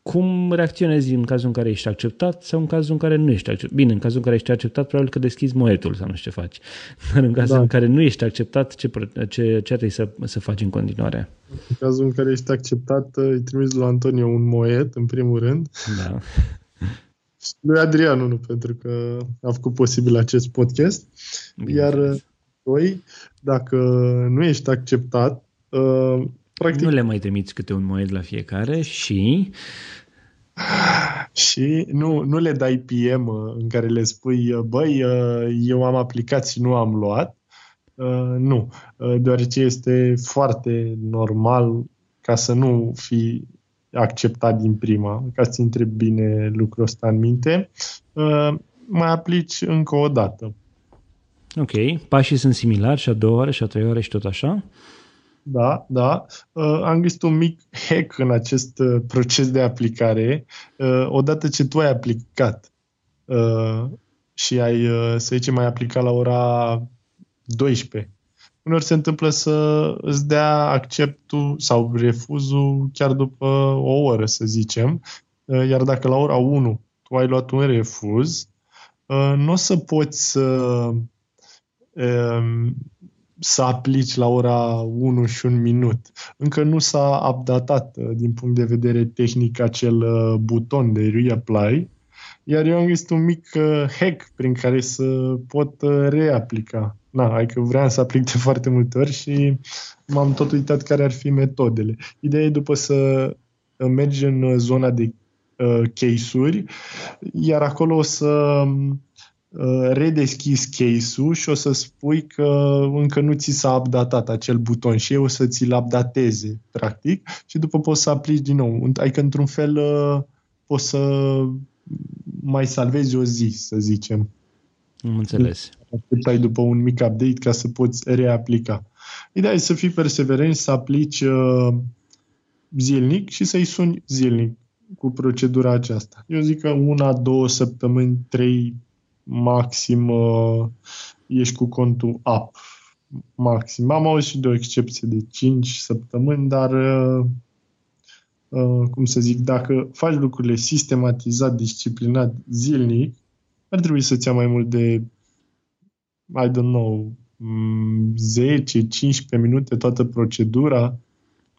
cum reacționezi în cazul în care ești acceptat sau în cazul în care nu ești acceptat? Bine, în cazul în care ești acceptat, probabil că deschizi moetul sau nu știu ce faci. Dar în cazul da. în care nu ești acceptat, ce, ce, ce trebuie să, să faci în continuare? În cazul în care ești acceptat, îi trimiți la Antonio un moet, în primul rând. Da. Și lui Adrian, nu, pentru că a făcut posibil acest podcast. Bine Iar, doi, dacă nu ești acceptat, uh, Practic, nu le mai trimiți câte un moed la fiecare și și nu, nu le dai PM în care le spui, băi, eu am aplicat și nu am luat. Nu, deoarece este foarte normal ca să nu fi acceptat din prima, ca să întrebi bine lucrul ăsta în minte, mai aplici încă o dată. Ok, pașii sunt similari și a doua oară și a treia oară și tot așa? Da, da. Uh, am găsit un mic hack în acest uh, proces de aplicare. Uh, odată ce tu ai aplicat uh, și ai, uh, să zicem, mai aplicat la ora 12, uneori se întâmplă să îți dea acceptul sau refuzul chiar după o oră, să zicem. Uh, iar dacă la ora 1 tu ai luat un refuz, uh, nu o să poți să um, să aplici la ora 1 și un minut. Încă nu s-a updatat uh, din punct de vedere tehnic acel uh, buton de reapply, iar eu am găsit un mic uh, hack prin care să pot reaplica. Na, adică vreau să aplic de foarte multe ori și m-am tot uitat care ar fi metodele. Ideea e după să mergi în zona de uh, case-uri, iar acolo o să um, Uh, redeschis case-ul și o să spui că încă nu ți s-a updatat acel buton și eu o să ți-l updateze, practic, și după poți să aplici din nou. Adică, într-un fel, uh, poți să mai salvezi o zi, să zicem. Am înțeles. Așteptai după un mic update ca să poți reaplica. Ideea e să fii perseverent, să aplici uh, zilnic și să-i suni zilnic cu procedura aceasta. Eu zic că una, două săptămâni, trei, maxim uh, ești cu contul up. Maxim. Am auzit și de o excepție de 5 săptămâni, dar uh, uh, cum să zic, dacă faci lucrurile sistematizat, disciplinat, zilnic, ar trebui să-ți ia mai mult de I don't know, 10-15 mm, minute toată procedura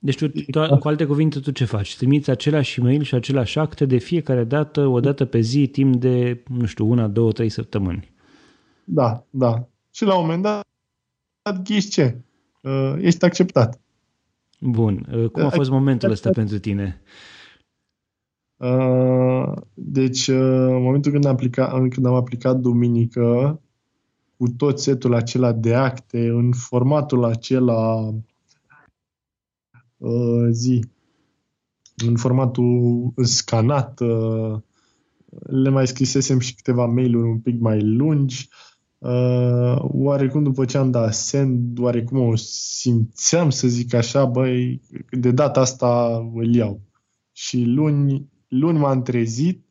deci, tu, tu, cu alte cuvinte, tu ce faci? Trimiți același e-mail și același acte de fiecare dată, o dată pe zi, timp de, nu știu, una, două, trei săptămâni. Da, da. Și la un moment dat, ghiși ce? Uh, ești acceptat. Bun. Uh, cum a fost momentul ăsta pentru tine? Uh, deci, în momentul când am, aplicat, când am aplicat duminică, cu tot setul acela de acte, în formatul acela uh, zi în formatul scanat. Uh, le mai scrisesem și câteva mail-uri un pic mai lungi. Uh, oarecum după ce am dat send, oarecum o simțeam să zic așa, băi, de data asta îl iau. Și luni, luni m-am trezit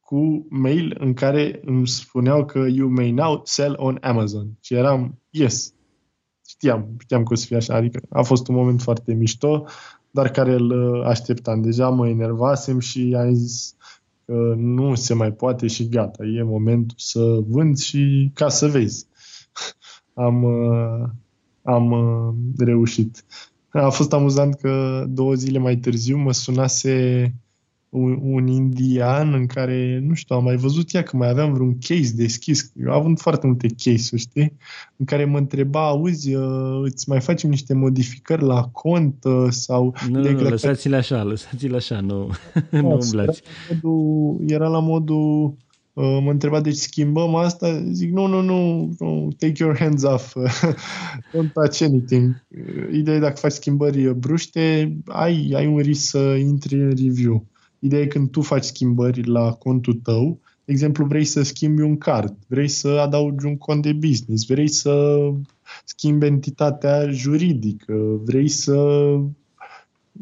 cu mail în care îmi spuneau că you may now sell on Amazon. Și eram, yes, știam, știam că o să fie așa, adică a fost un moment foarte mișto, dar care îl uh, așteptam. Deja mă enervasem și am zis că nu se mai poate și gata, e momentul să vând și ca să vezi. am, uh, am uh, reușit. A fost amuzant că două zile mai târziu mă sunase un, un indian în care, nu știu, am mai văzut ea că mai aveam vreun case deschis. Eu am avut foarte multe case-uri, știi? În care mă întreba, auzi, uh, îți mai facem niște modificări la cont uh, sau... Nu, nu, nu lăsați-le așa, lăsați-le așa, nu, nu umblați. Era la modul, era la modul uh, mă întreba, deci schimbăm asta? Zic, nu, nu, nu, nu take your hands off, don't touch anything. Ideea e dacă faci schimbări bruște, ai, ai un risc să intri în review. Ideea e când tu faci schimbări la contul tău, de exemplu, vrei să schimbi un card, vrei să adaugi un cont de business, vrei să schimbi entitatea juridică, vrei să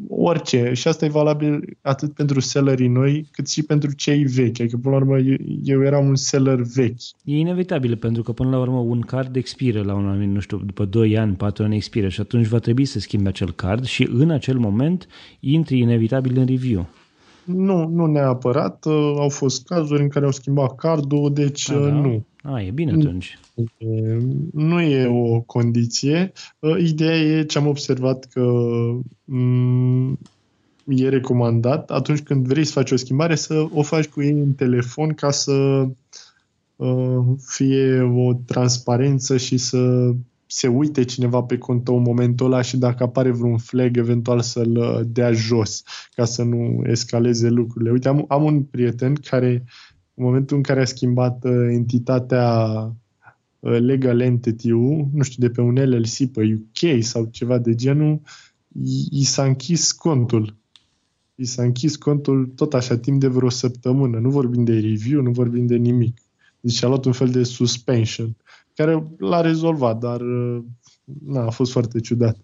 orice. Și asta e valabil atât pentru sellerii noi, cât și pentru cei vechi. Adică, până la urmă, eu eram un seller vechi. E inevitabil, pentru că, până la urmă, un card expiră la un anumit, nu știu, după 2 ani, 4 ani expiră și atunci va trebui să schimbi acel card și în acel moment intri inevitabil în review. Nu, nu neapărat. Uh, au fost cazuri în care au schimbat cardul, deci A, uh, da? nu. A, e bine atunci. Nu e o condiție. Uh, ideea e ce am observat că mm, e recomandat atunci când vrei să faci o schimbare să o faci cu ei în telefon ca să fie o transparență și să se uite cineva pe cont în momentul ăla și dacă apare vreun flag, eventual să-l uh, dea jos ca să nu escaleze lucrurile. Uite, am, am un prieten care în momentul în care a schimbat uh, entitatea uh, legal entity nu știu, de pe un LLC pe UK sau ceva de genul, i s-a închis contul. I s-a închis contul tot așa timp de vreo săptămână. Nu vorbim de review, nu vorbim de nimic. Deci a luat un fel de suspension, care l-a rezolvat, dar uh, na, a fost foarte ciudat.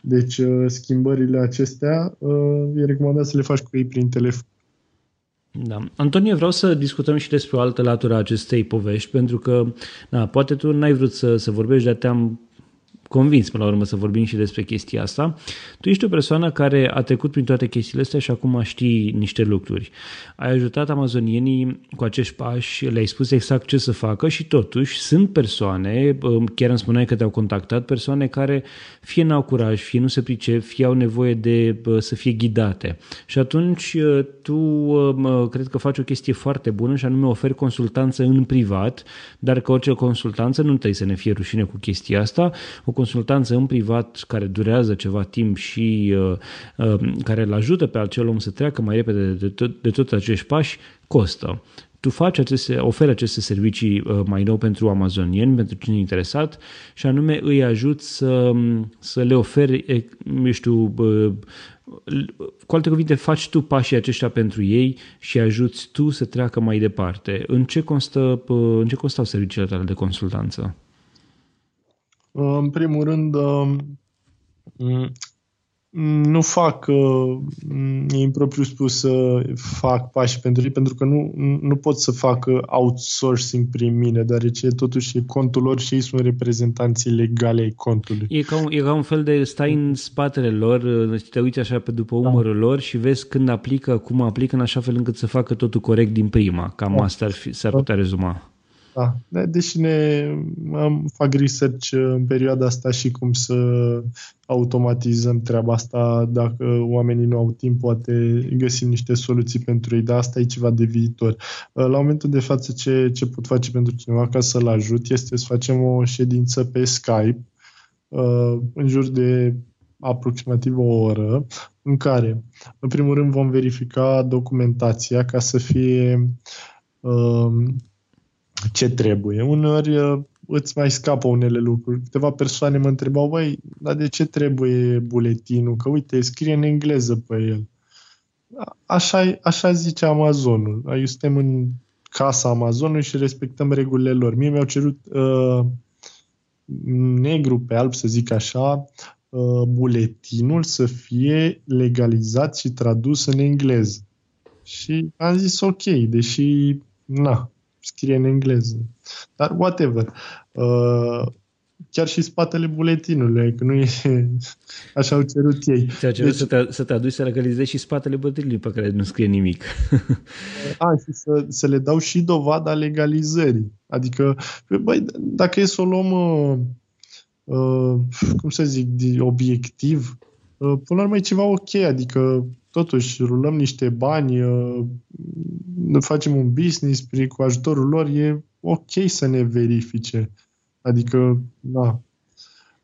Deci uh, schimbările acestea uh, e recomandat să le faci cu ei prin telefon. Da. Antonie, vreau să discutăm și despre o altă latură a acestei povești, pentru că, na, poate tu n-ai vrut să, să vorbești, dar te-am convins până la urmă să vorbim și despre chestia asta. Tu ești o persoană care a trecut prin toate chestiile astea și acum știi niște lucruri. Ai ajutat amazonienii cu acești pași, le-ai spus exact ce să facă și totuși sunt persoane, chiar îmi spuneai că te-au contactat, persoane care fie n-au curaj, fie nu se pricep, fie au nevoie de să fie ghidate. Și atunci tu cred că faci o chestie foarte bună și anume oferi consultanță în privat, dar că orice consultanță nu trebuie să ne fie rușine cu chestia asta, o consultanță în privat care durează ceva timp și uh, uh, care îl ajută pe acel om să treacă mai repede de, tot, de toți acești pași, costă tu faci aceste, oferi aceste servicii uh, mai nou pentru amazonieni, pentru cine interesat și anume îi ajut să, să le oferi, eu știu, uh, cu alte cuvinte, faci tu pașii aceștia pentru ei și ajuți tu să treacă mai departe. În ce, constă, uh, în ce constau serviciile tale de consultanță? În primul rând, nu fac, e impropriu spus să fac pași pentru ei, pentru că nu, nu pot să fac outsourcing prin mine, deoarece totuși e contul lor și ei sunt reprezentanții legale ai contului. E ca un, e ca un fel de stai în spatele lor, te uiți așa pe după da. umărul da. lor și vezi când aplică, cum aplică în așa fel încât să facă totul corect din prima. Cam da. asta ar fi, s-ar putea rezuma. Da, deși ne am, fac research în perioada asta și cum să automatizăm treaba asta, dacă oamenii nu au timp, poate găsim niște soluții pentru ei, dar asta e ceva de viitor. La momentul de față, ce, ce pot face pentru cineva ca să-l ajut este să facem o ședință pe Skype uh, în jur de aproximativ o oră, în care, în primul rând, vom verifica documentația ca să fie uh, ce trebuie. Uneori uh, îți mai scapă unele lucruri. Câteva persoane mă întrebau, băi, dar de ce trebuie buletinul? Că uite, scrie în engleză pe el. Așa, așa zice Amazonul. Aici suntem în casa Amazonului și respectăm regulile lor. Mie mi-au cerut uh, negru pe alb, să zic așa, uh, buletinul să fie legalizat și tradus în engleză. Și am zis ok, deși, na, scrie în engleză. Dar whatever. Uh, chiar și spatele buletinului, că nu e așa au cerut ei. Ți-au cerut deci, să, te, să te aduci să legalizezi și spatele buletinului pe care nu scrie nimic. a, și să, să le dau și dovada legalizării. Adică, băi, dacă e să o luăm, uh, uh, cum să zic, de obiectiv, uh, până la urmă e ceva ok, adică totuși rulăm niște bani, uh, ne facem un business cu ajutorul lor, e ok să ne verifice. Adică, da.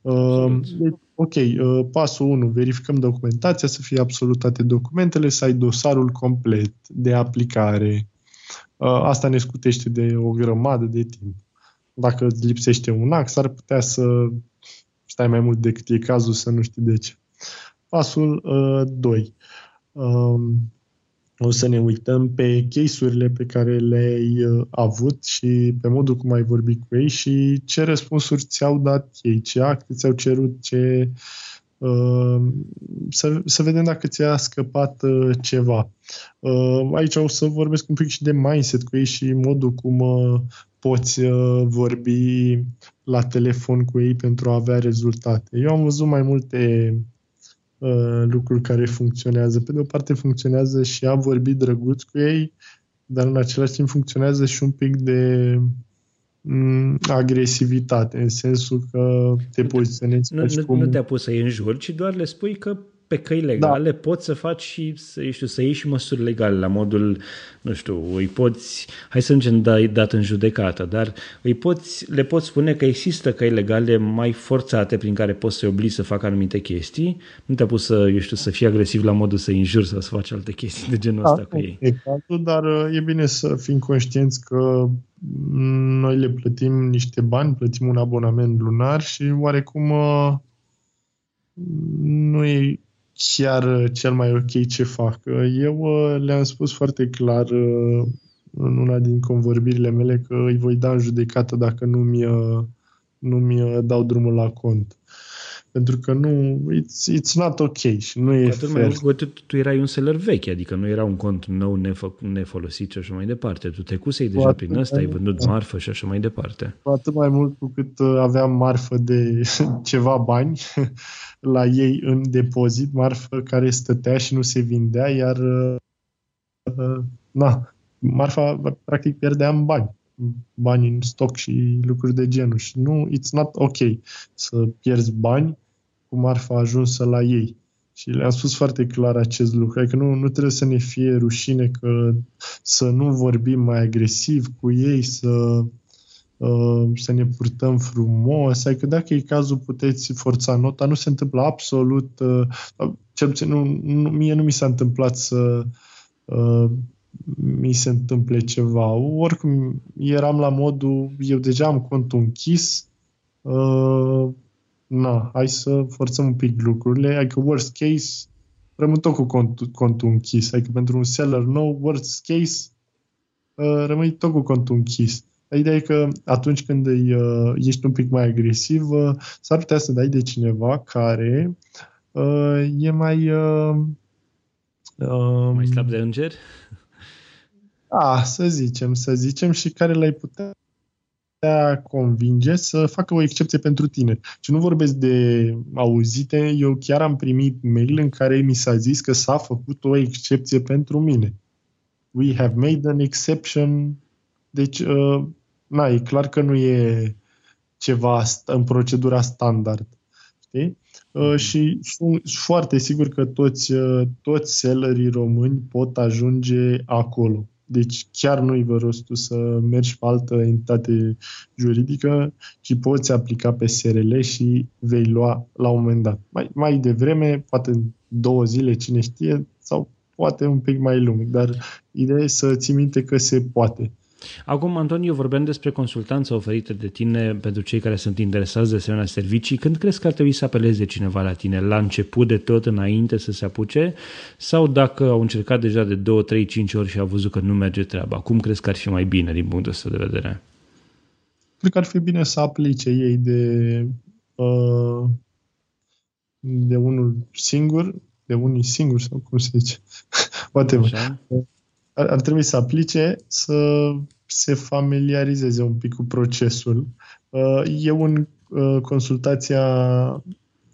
Uh, deci, ok, uh, pasul 1, verificăm documentația, să fie absolut toate documentele, să ai dosarul complet de aplicare. Asta ne scutește de o grămadă de timp. Dacă îți lipsește un act, s-ar putea să stai mai mult decât e cazul să nu știi de ce. Pasul 2 um, o să ne uităm pe case-urile pe care le-ai uh, avut și pe modul cum ai vorbit cu ei și ce răspunsuri ți-au dat ei, ce acte ți-au cerut, ce... Uh, să, să vedem dacă ți-a scăpat uh, ceva. Uh, aici o să vorbesc un pic și de mindset cu ei și modul cum uh, poți uh, vorbi la telefon cu ei pentru a avea rezultate. Eu am văzut mai multe uh, lucruri care funcționează. Pe de o parte funcționează și a vorbit drăguț cu ei, dar în același timp funcționează și un pic de mm, agresivitate, în sensul că te poziționezi nu, nu, cum... nu te-a pus să-i înjuri, ci doar le spui că pe căi legale da. poți să faci și să, știu, să iei și măsuri legale la modul, nu știu, îi poți, hai să nu dai dat în judecată, dar îi poți, le poți spune că există căi legale mai forțate prin care poți să-i obligi să facă anumite chestii. Nu te-a pus să, eu știu, să fii agresiv la modul să injuri sau să faci alte chestii de genul da, ăsta cu ei. E cazul, dar uh, e bine să fim conștienți că noi le plătim niște bani, plătim un abonament lunar și oarecum uh, nu e chiar uh, cel mai ok ce fac. Eu uh, le-am spus foarte clar uh, în una din convorbirile mele că îi voi da în judecată dacă nu mi, nu mi dau drumul la cont. Pentru că nu, it's, it's not ok și nu e Atât fair. Mai mult, tu, tu erai un seller vechi, adică nu era un cont nou nefă, nefolosit și așa mai departe. Tu trecusei deja prin ăsta, ai vândut marfă și așa mai departe. Cu atât mai mult cu cât aveam marfă de ceva bani la ei în depozit, marfă care stătea și nu se vindea, iar uh, na, marfa practic pierdeam bani bani în stoc și lucruri de genul și nu, it's not ok să pierzi bani cu marfa ajunsă la ei. Și le-am spus foarte clar acest lucru, adică nu, nu trebuie să ne fie rușine că să nu vorbim mai agresiv cu ei, să Uh, să ne purtăm frumos, adică dacă e cazul puteți forța nota, nu se întâmplă absolut, uh, cel puțin nu, nu, mie nu mi s-a întâmplat să uh, mi se întâmple ceva. Oricum eram la modul, eu deja am contul închis, uh, na, hai să forțăm un pic lucrurile, adică worst case, rămân tot cu contul, contul închis, adică pentru un seller nou, worst case, uh, rămâi tot cu contul închis. Ideea e că atunci când îi, uh, ești un pic mai agresiv, uh, s-ar putea să dai de cineva care uh, e mai... Uh, uh, mai slab de înger? Da, să zicem, să zicem, și care l-ai putea convinge să facă o excepție pentru tine. Și nu vorbesc de auzite, eu chiar am primit mail în care mi s-a zis că s-a făcut o excepție pentru mine. We have made an exception. Deci, uh, na, e clar că nu e ceva în procedura standard. Știi? Uh, și sunt foarte sigur că toți, uh, toți sellerii români pot ajunge acolo. Deci chiar nu-i vă rostul să mergi pe altă entitate juridică, ci poți aplica pe SRL și vei lua la un moment dat. Mai, mai devreme, poate în două zile, cine știe, sau poate un pic mai lung, dar ideea e să ții minte că se poate. Acum, Antonio, vorbeam despre consultanța oferită de tine pentru cei care sunt interesați de asemenea servicii. Când crezi că ar trebui să apeleze cineva la tine? La început de tot, înainte să se apuce? Sau dacă au încercat deja de 2, 3, 5 ori și au văzut că nu merge treaba? Cum crezi că ar fi mai bine din punctul ăsta de vedere? Cred că ar fi bine să aplice ei de, uh, de unul singur, de unul singur sau cum se zice, whatever. Ar, ar trebui să aplice, să se familiarizeze un pic cu procesul. Uh, eu în uh, consultația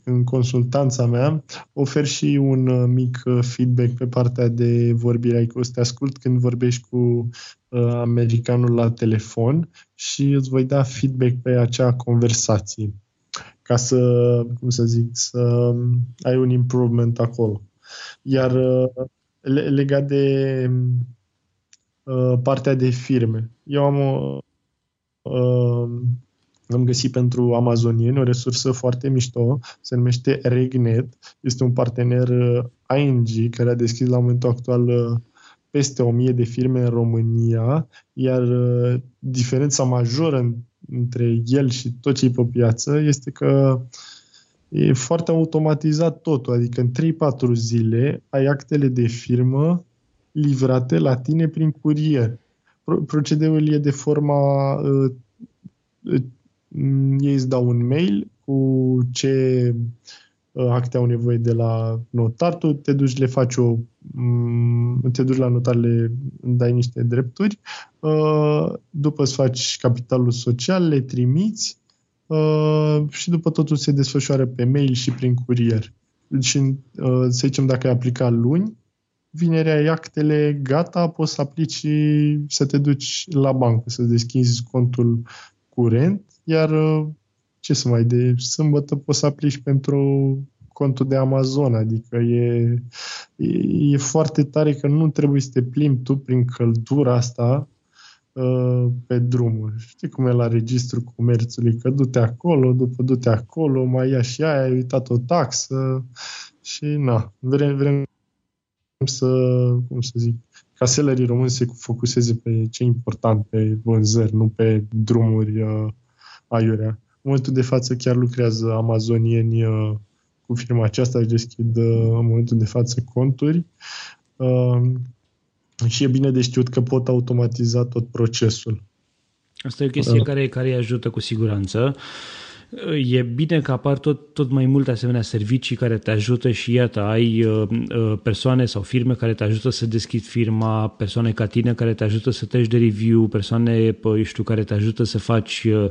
în consultanța mea ofer și un uh, mic feedback pe partea de vorbire, adică o să te ascult când vorbești cu americanul la telefon și îți voi da feedback pe acea conversație ca să, cum să zic, să ai un improvement acolo. Iar legat de uh, partea de firme. Eu am o, uh, am găsit pentru amazonieni o resursă foarte mișto, se numește Regnet. Este un partener uh, ING care a deschis la momentul actual uh, peste 1000 de firme în România, iar uh, diferența majoră între el și tot ce e pe piață este că e foarte automatizat totul, adică în 3-4 zile ai actele de firmă livrate la tine prin curier. Procedeul e de forma uh, uh, ei îți dau un mail cu ce uh, acte au nevoie de la notar, tu te duci, le faci o um, te duci la notar, le dai niște drepturi, uh, după îți faci capitalul social, le trimiți uh, și după totul se desfășoară pe mail și prin curier. Deci, uh, să zicem, dacă ai aplicat luni, vinerea ai actele gata, poți să aplici să te duci la bancă, să deschizi contul curent, iar uh, ce să mai de sâmbătă poți să aplici pentru contul de Amazon, adică e, e, e foarte tare că nu trebuie să te plimbi tu prin căldura asta uh, pe drumuri. Știi cum e la registrul comerțului, că du-te acolo, după du-te acolo, mai ia și aia, ai uitat o taxă și na, vrem, vrem să, cum să zic, ca sellerii români se focuseze pe ce e important, pe vânzări, nu pe drumuri uh, aiurea. În momentul de față chiar lucrează amazonieni uh, cu firma aceasta, își deschid uh, în momentul de față conturi uh, și e bine de știut că pot automatiza tot procesul. Asta e o chestie uh. care, care îi ajută cu siguranță. Uh, E bine că apar tot, tot mai multe asemenea servicii care te ajută și iată, ai uh, uh, persoane sau firme care te ajută să deschizi firma, persoane ca tine care te ajută să treci de review, persoane, eu știu, care te ajută să faci, uh,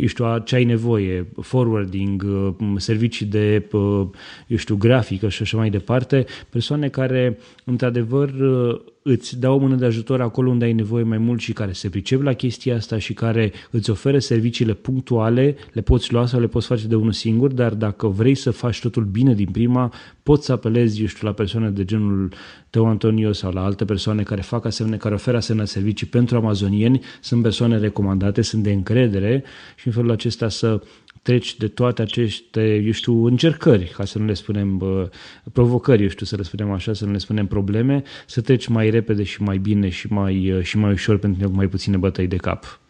eu știu, ce ai nevoie, forwarding, servicii de, eu știu, grafică și așa mai departe, persoane care, într-adevăr, îți dau o mână de ajutor acolo unde ai nevoie mai mult și care se pricep la chestia asta și care îți oferă serviciile punctuale, le poți lua sau le poți face de unul singur, dar dacă vrei să faci totul bine din prima, poți să apelezi, eu știu, la persoane de genul tău, Antonio, sau la alte persoane care fac asemenea, care oferă asemenea servicii pentru amazonieni, sunt persoane recomandate, sunt de încredere și în felul acesta să treci de toate aceste, eu știu, încercări, ca să nu le spunem provocări, eu știu, să le spunem așa, să nu le spunem probleme, să treci mai repede și mai bine și mai, și mai ușor pentru mai puține bătăi de cap.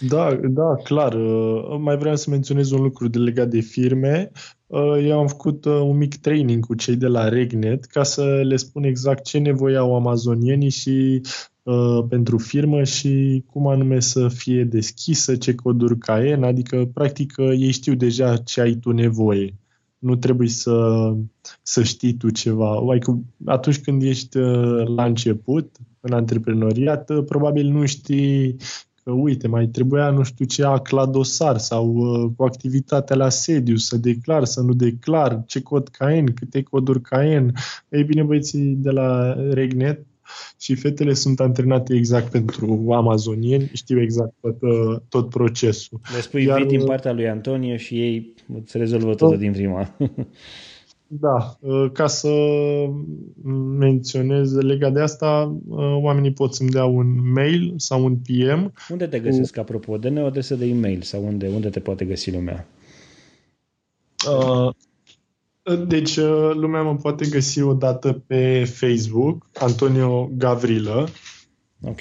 Da, da, clar. Uh, mai vreau să menționez un lucru de legat de firme. Uh, eu am făcut uh, un mic training cu cei de la Regnet ca să le spun exact ce nevoie au amazonienii și Uh, pentru firmă și cum anume să fie deschisă, ce coduri KN, adică practic uh, ei știu deja ce ai tu nevoie. Nu trebuie să, să știi tu ceva. Adică atunci când ești uh, la început, în antreprenoriat, probabil nu știi că, uite, mai trebuia nu știu ce ac la dosar sau uh, cu activitatea la sediu, să declar, să nu declar, ce cod KN, câte coduri KN. Ei bine, băieții de la Regnet și fetele sunt antrenate exact pentru amazonieni, știu exact tot, uh, tot procesul. Le spui Iar, din uh, partea lui Antonio și ei se rezolvă tot din prima. Da, uh, ca să menționez legat de asta, oamenii pot să-mi dea un mail sau un PM. Unde te găsesc, cu... apropo? Dă-ne o adresă de e-mail sau unde, unde te poate găsi lumea? Uh, deci, uh, lumea mă poate găsi o dată pe Facebook, Antonio Gavrilă. Ok.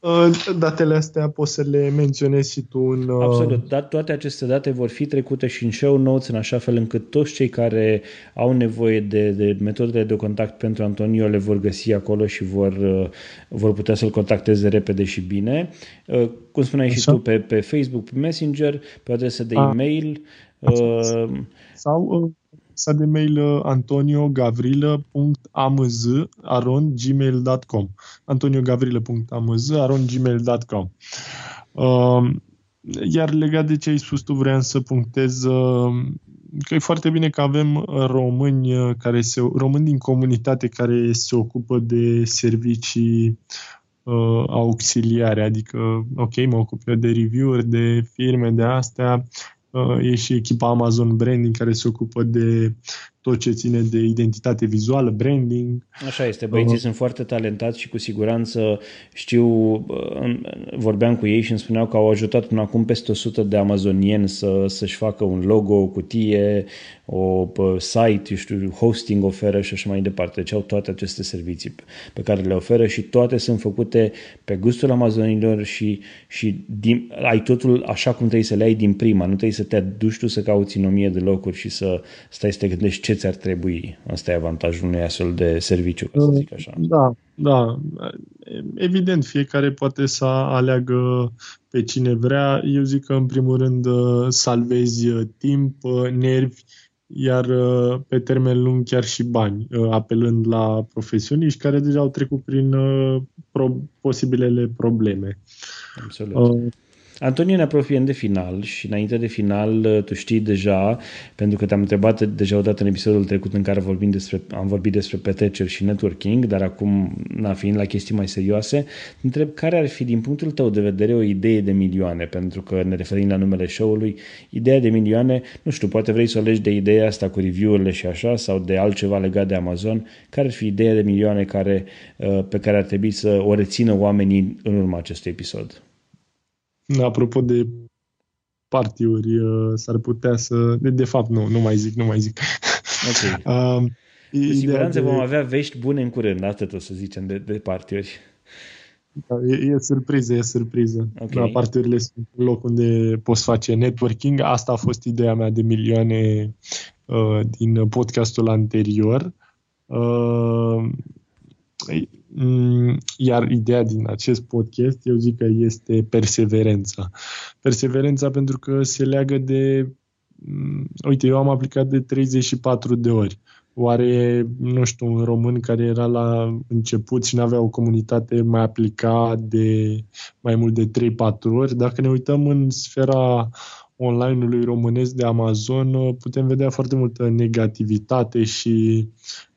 Uh, datele astea poți să le menționezi și tu în... Uh, Absolut, dar toate aceste date vor fi trecute și în show notes în așa fel încât toți cei care au nevoie de, de metodele de contact pentru Antonio le vor găsi acolo și vor, vor putea să-l contacteze repede și bine. Cum spuneai așa? și tu, pe, pe Facebook, pe Messenger, pe adresă de e-mail. Uh, sau adresa de mail uh, antoniogavrilă.amz.gmail.com antoniogavrilă.amz.gmail.com uh, Iar legat de ce ai spus tu, vreau să punctez uh, că e foarte bine că avem români, care se, români din comunitate care se ocupă de servicii uh, auxiliare, adică, ok, mă ocup eu de review-uri, de firme, de astea, Uh, e și echipa Amazon Branding care se ocupă de tot ce ține de identitate vizuală, branding. Așa este, băieții uh, sunt foarte talentați și cu siguranță știu, uh, vorbeam cu ei și îmi spuneau că au ajutat până acum peste 100 de amazonieni să, să-și facă un logo, o cutie, o site, știu, hosting oferă și așa mai departe. Deci au toate aceste servicii pe care le oferă și toate sunt făcute pe gustul amazonilor și, și din, ai totul așa cum trebuie să le ai din prima. Nu trebuie să te duci tu să cauți în o mie de locuri și să stai să te gândești ce ți-ar trebui. Asta e avantajul unui astfel de serviciu, ca să zic așa. Da, da. Evident, fiecare poate să aleagă pe cine vrea. Eu zic că, în primul rând, salvezi timp, nervi, iar pe termen lung chiar și bani, apelând la profesioniști care deja au trecut prin pro- posibilele probleme. Absolut. Uh, Antonio, ne apropiem de final și înainte de final, tu știi deja, pentru că te-am întrebat deja odată în episodul trecut în care vorbim despre, am vorbit despre petreceri și networking, dar acum, na, fiind la chestii mai serioase, te întreb care ar fi, din punctul tău de vedere, o idee de milioane, pentru că ne referim la numele show-ului, ideea de milioane, nu știu, poate vrei să o legi de ideea asta cu review-urile și așa, sau de altceva legat de Amazon, care ar fi ideea de milioane care, uh, pe care ar trebui să o rețină oamenii în urma acestui episod? Apropo de partiuri, uh, s-ar putea să... De, de fapt, nu, nu mai zic, nu mai zic. Ok. uh, Cu siguranță de... vom avea vești bune în curând, atât o să zicem, de, de partiuri. Da, e, e surpriză, e surpriză. Okay. Da, partiurile sunt un loc unde poți face networking. Asta a fost ideea mea de milioane uh, din podcastul anterior. Uh, Mm, iar ideea din acest podcast, eu zic că este perseverența. Perseverența pentru că se leagă de... Mm, uite, eu am aplicat de 34 de ori. Oare, nu știu, un român care era la început și nu avea o comunitate mai aplica de mai mult de 3-4 ori, dacă ne uităm în sfera online-ului românesc de Amazon, putem vedea foarte multă negativitate și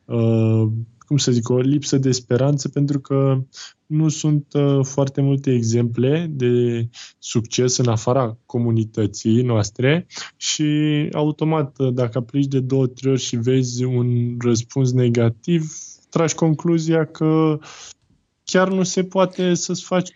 uh, cum să zic, o lipsă de speranță pentru că nu sunt uh, foarte multe exemple de succes în afara comunității noastre și automat, uh, dacă aplici de două, trei ori și vezi un răspuns negativ, tragi concluzia că chiar nu se poate să-ți faci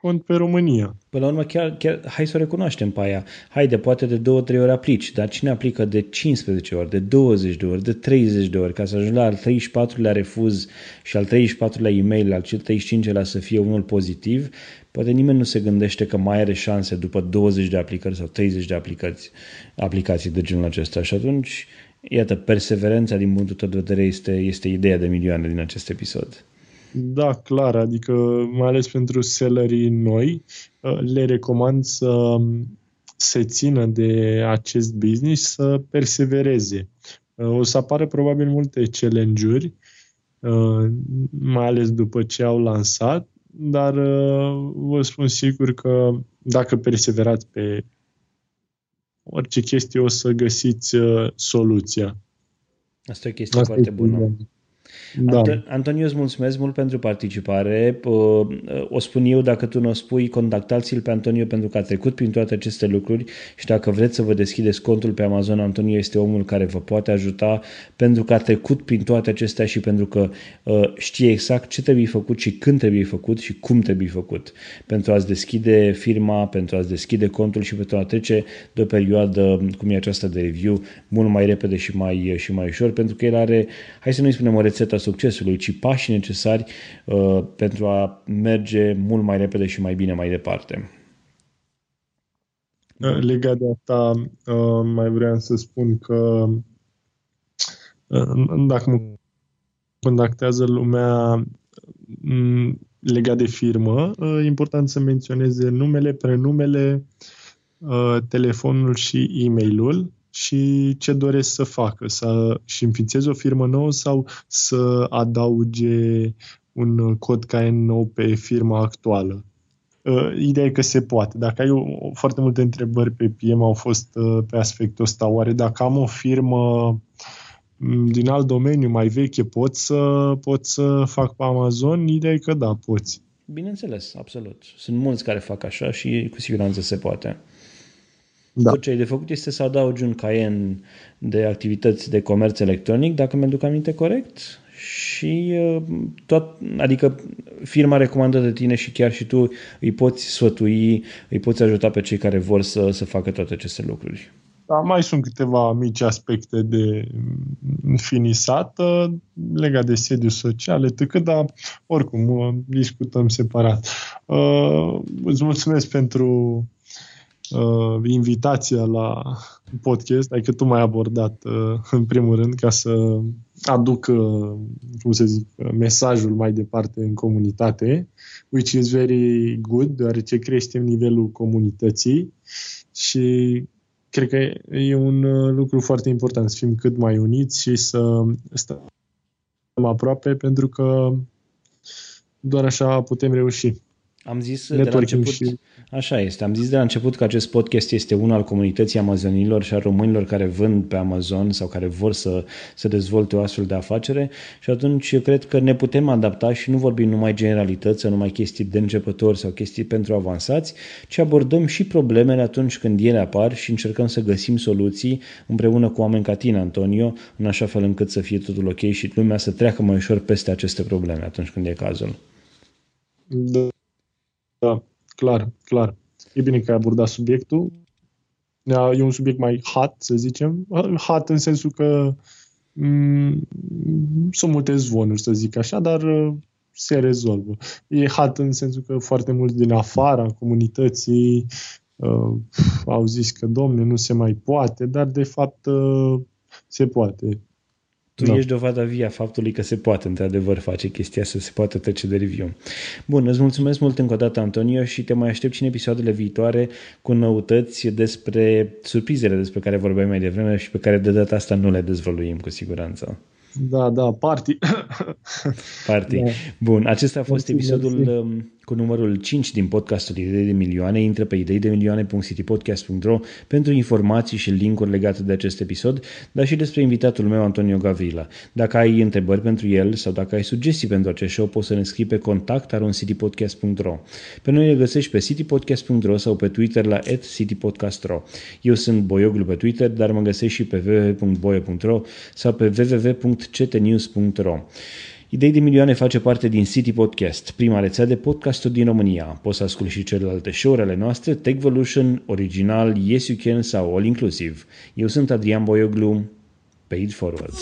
cont pe România. Până la urmă, chiar, chiar, hai să o recunoaștem pe aia. Haide, poate de două, trei ori aplici, dar cine aplică de 15 ori, de 20 de ori, de 30 de ori, ca să ajungi la al 34-lea refuz și al 34-lea e-mail, al 35-lea să fie unul pozitiv, poate nimeni nu se gândește că mai are șanse după 20 de aplicări sau 30 de aplicații, aplicații de genul acesta. Și atunci, iată, perseverența din punctul tău de vedere este, este ideea de milioane din acest episod. Da, clar, adică mai ales pentru sellerii noi, uh, le recomand să se țină de acest business, să persevereze. Uh, o să apară probabil multe challenge-uri, uh, mai ales după ce au lansat, dar vă spun sigur că dacă perseverați pe orice chestie, o să găsiți soluția. Asta e o chestie Asta foarte bună. bună. Da. Antonio, îți mulțumesc mult pentru participare. O spun eu, dacă tu nu o spui, contactați-l pe Antonio pentru că a trecut prin toate aceste lucruri și dacă vreți să vă deschideți contul pe Amazon, Antonio este omul care vă poate ajuta pentru că a trecut prin toate acestea și pentru că uh, știe exact ce trebuie făcut și când trebuie făcut și cum trebuie făcut pentru a-ți deschide firma, pentru a-ți deschide contul și pentru a trece de o perioadă cum e aceasta de review mult mai repede și mai, și mai ușor pentru că el are, hai să nu-i spunem o rețetă succesului, ci pașii necesari uh, pentru a merge mult mai repede și mai bine mai departe. Uh, legat de asta, uh, mai vreau să spun că uh, dacă mă contactează lumea mm, legat de firmă, e important să menționeze numele, prenumele, telefonul și e-mailul și ce doresc să facă, să și înființeze o firmă nouă sau să adauge un cod KN nou pe firma actuală. Uh, ideea e că se poate. Dacă ai o, foarte multe întrebări pe PM au fost uh, pe aspectul ăsta. Oare dacă am o firmă mm, din alt domeniu mai veche, pot să, pot să fac pe Amazon? Ideea e că da, poți. Bineînțeles, absolut. Sunt mulți care fac așa și cu siguranță se poate. Da. Tot ce ai de făcut este să adaugi un caien de activități de comerț electronic, dacă mi-aduc aminte corect, și uh, tot, adică firma recomandă de tine și chiar și tu îi poți sfătui, îi poți ajuta pe cei care vor să, să facă toate aceste lucruri. Da, mai sunt câteva mici aspecte de finisat legat de sediu social, etc., dar oricum discutăm separat. Uh, îți mulțumesc pentru uh, invitația la podcast, adică tu m-ai abordat uh, în primul rând ca să aduc, uh, cum să zic, mesajul mai departe în comunitate, which is very good, deoarece creștem nivelul comunității și cred că e un uh, lucru foarte important să fim cât mai uniți și să stăm aproape pentru că doar așa putem reuși. Am zis de la început, și... așa este, am zis de la început că acest podcast este unul al comunității amazonilor și a românilor care vând pe Amazon sau care vor să, să dezvolte o astfel de afacere. Și atunci eu cred că ne putem adapta și nu vorbim numai generalități sau numai chestii de începători sau chestii pentru avansați, ci abordăm și problemele atunci când ele apar și încercăm să găsim soluții împreună cu oameni ca tine, Antonio, în așa fel încât să fie totul ok și lumea să treacă mai ușor peste aceste probleme atunci când e cazul. Da, da, clar, clar. E bine că ai abordat subiectul. E un subiect mai hot, să zicem. Hot în sensul că mm, sunt multe zvonuri, să zic așa, dar uh, se rezolvă. E hot în sensul că foarte mulți din afara comunității uh, au zis că, domne, nu se mai poate, dar de fapt uh, se poate. Tu da. ești dovada via faptului că se poate într-adevăr face chestia să se poate trece de review. Bun, îți mulțumesc mult încă o dată, Antonio, și te mai aștept și în episoadele viitoare cu noutăți despre surprizele despre care vorbeai mai devreme și pe care de data asta nu le dezvăluim cu siguranță. Da, da, party. party. Da. Bun, acesta a fost mersi, episodul mersi. Um, cu numărul 5 din podcastul Idei de Milioane. Intră pe ideidemilioane.citypodcast.ro pentru informații și linkuri legate de acest episod, dar și despre invitatul meu, Antonio Gavrila. Dacă ai întrebări pentru el sau dacă ai sugestii pentru acest show, poți să ne scrii pe contact citypodcast.ro. Pe noi ne găsești pe citypodcast.ro sau pe Twitter la citypodcast.ro. Eu sunt Boioglu pe Twitter, dar mă găsești și pe www.boio.ro sau pe www.ctnews.ro. Idei de milioane face parte din City Podcast, prima rețea de podcasturi din România. Poți să asculti și celelalte show-uri ale noastre, Techvolution, Original, Yes You Can sau All Inclusive. Eu sunt Adrian Boioglu, Paid Forward.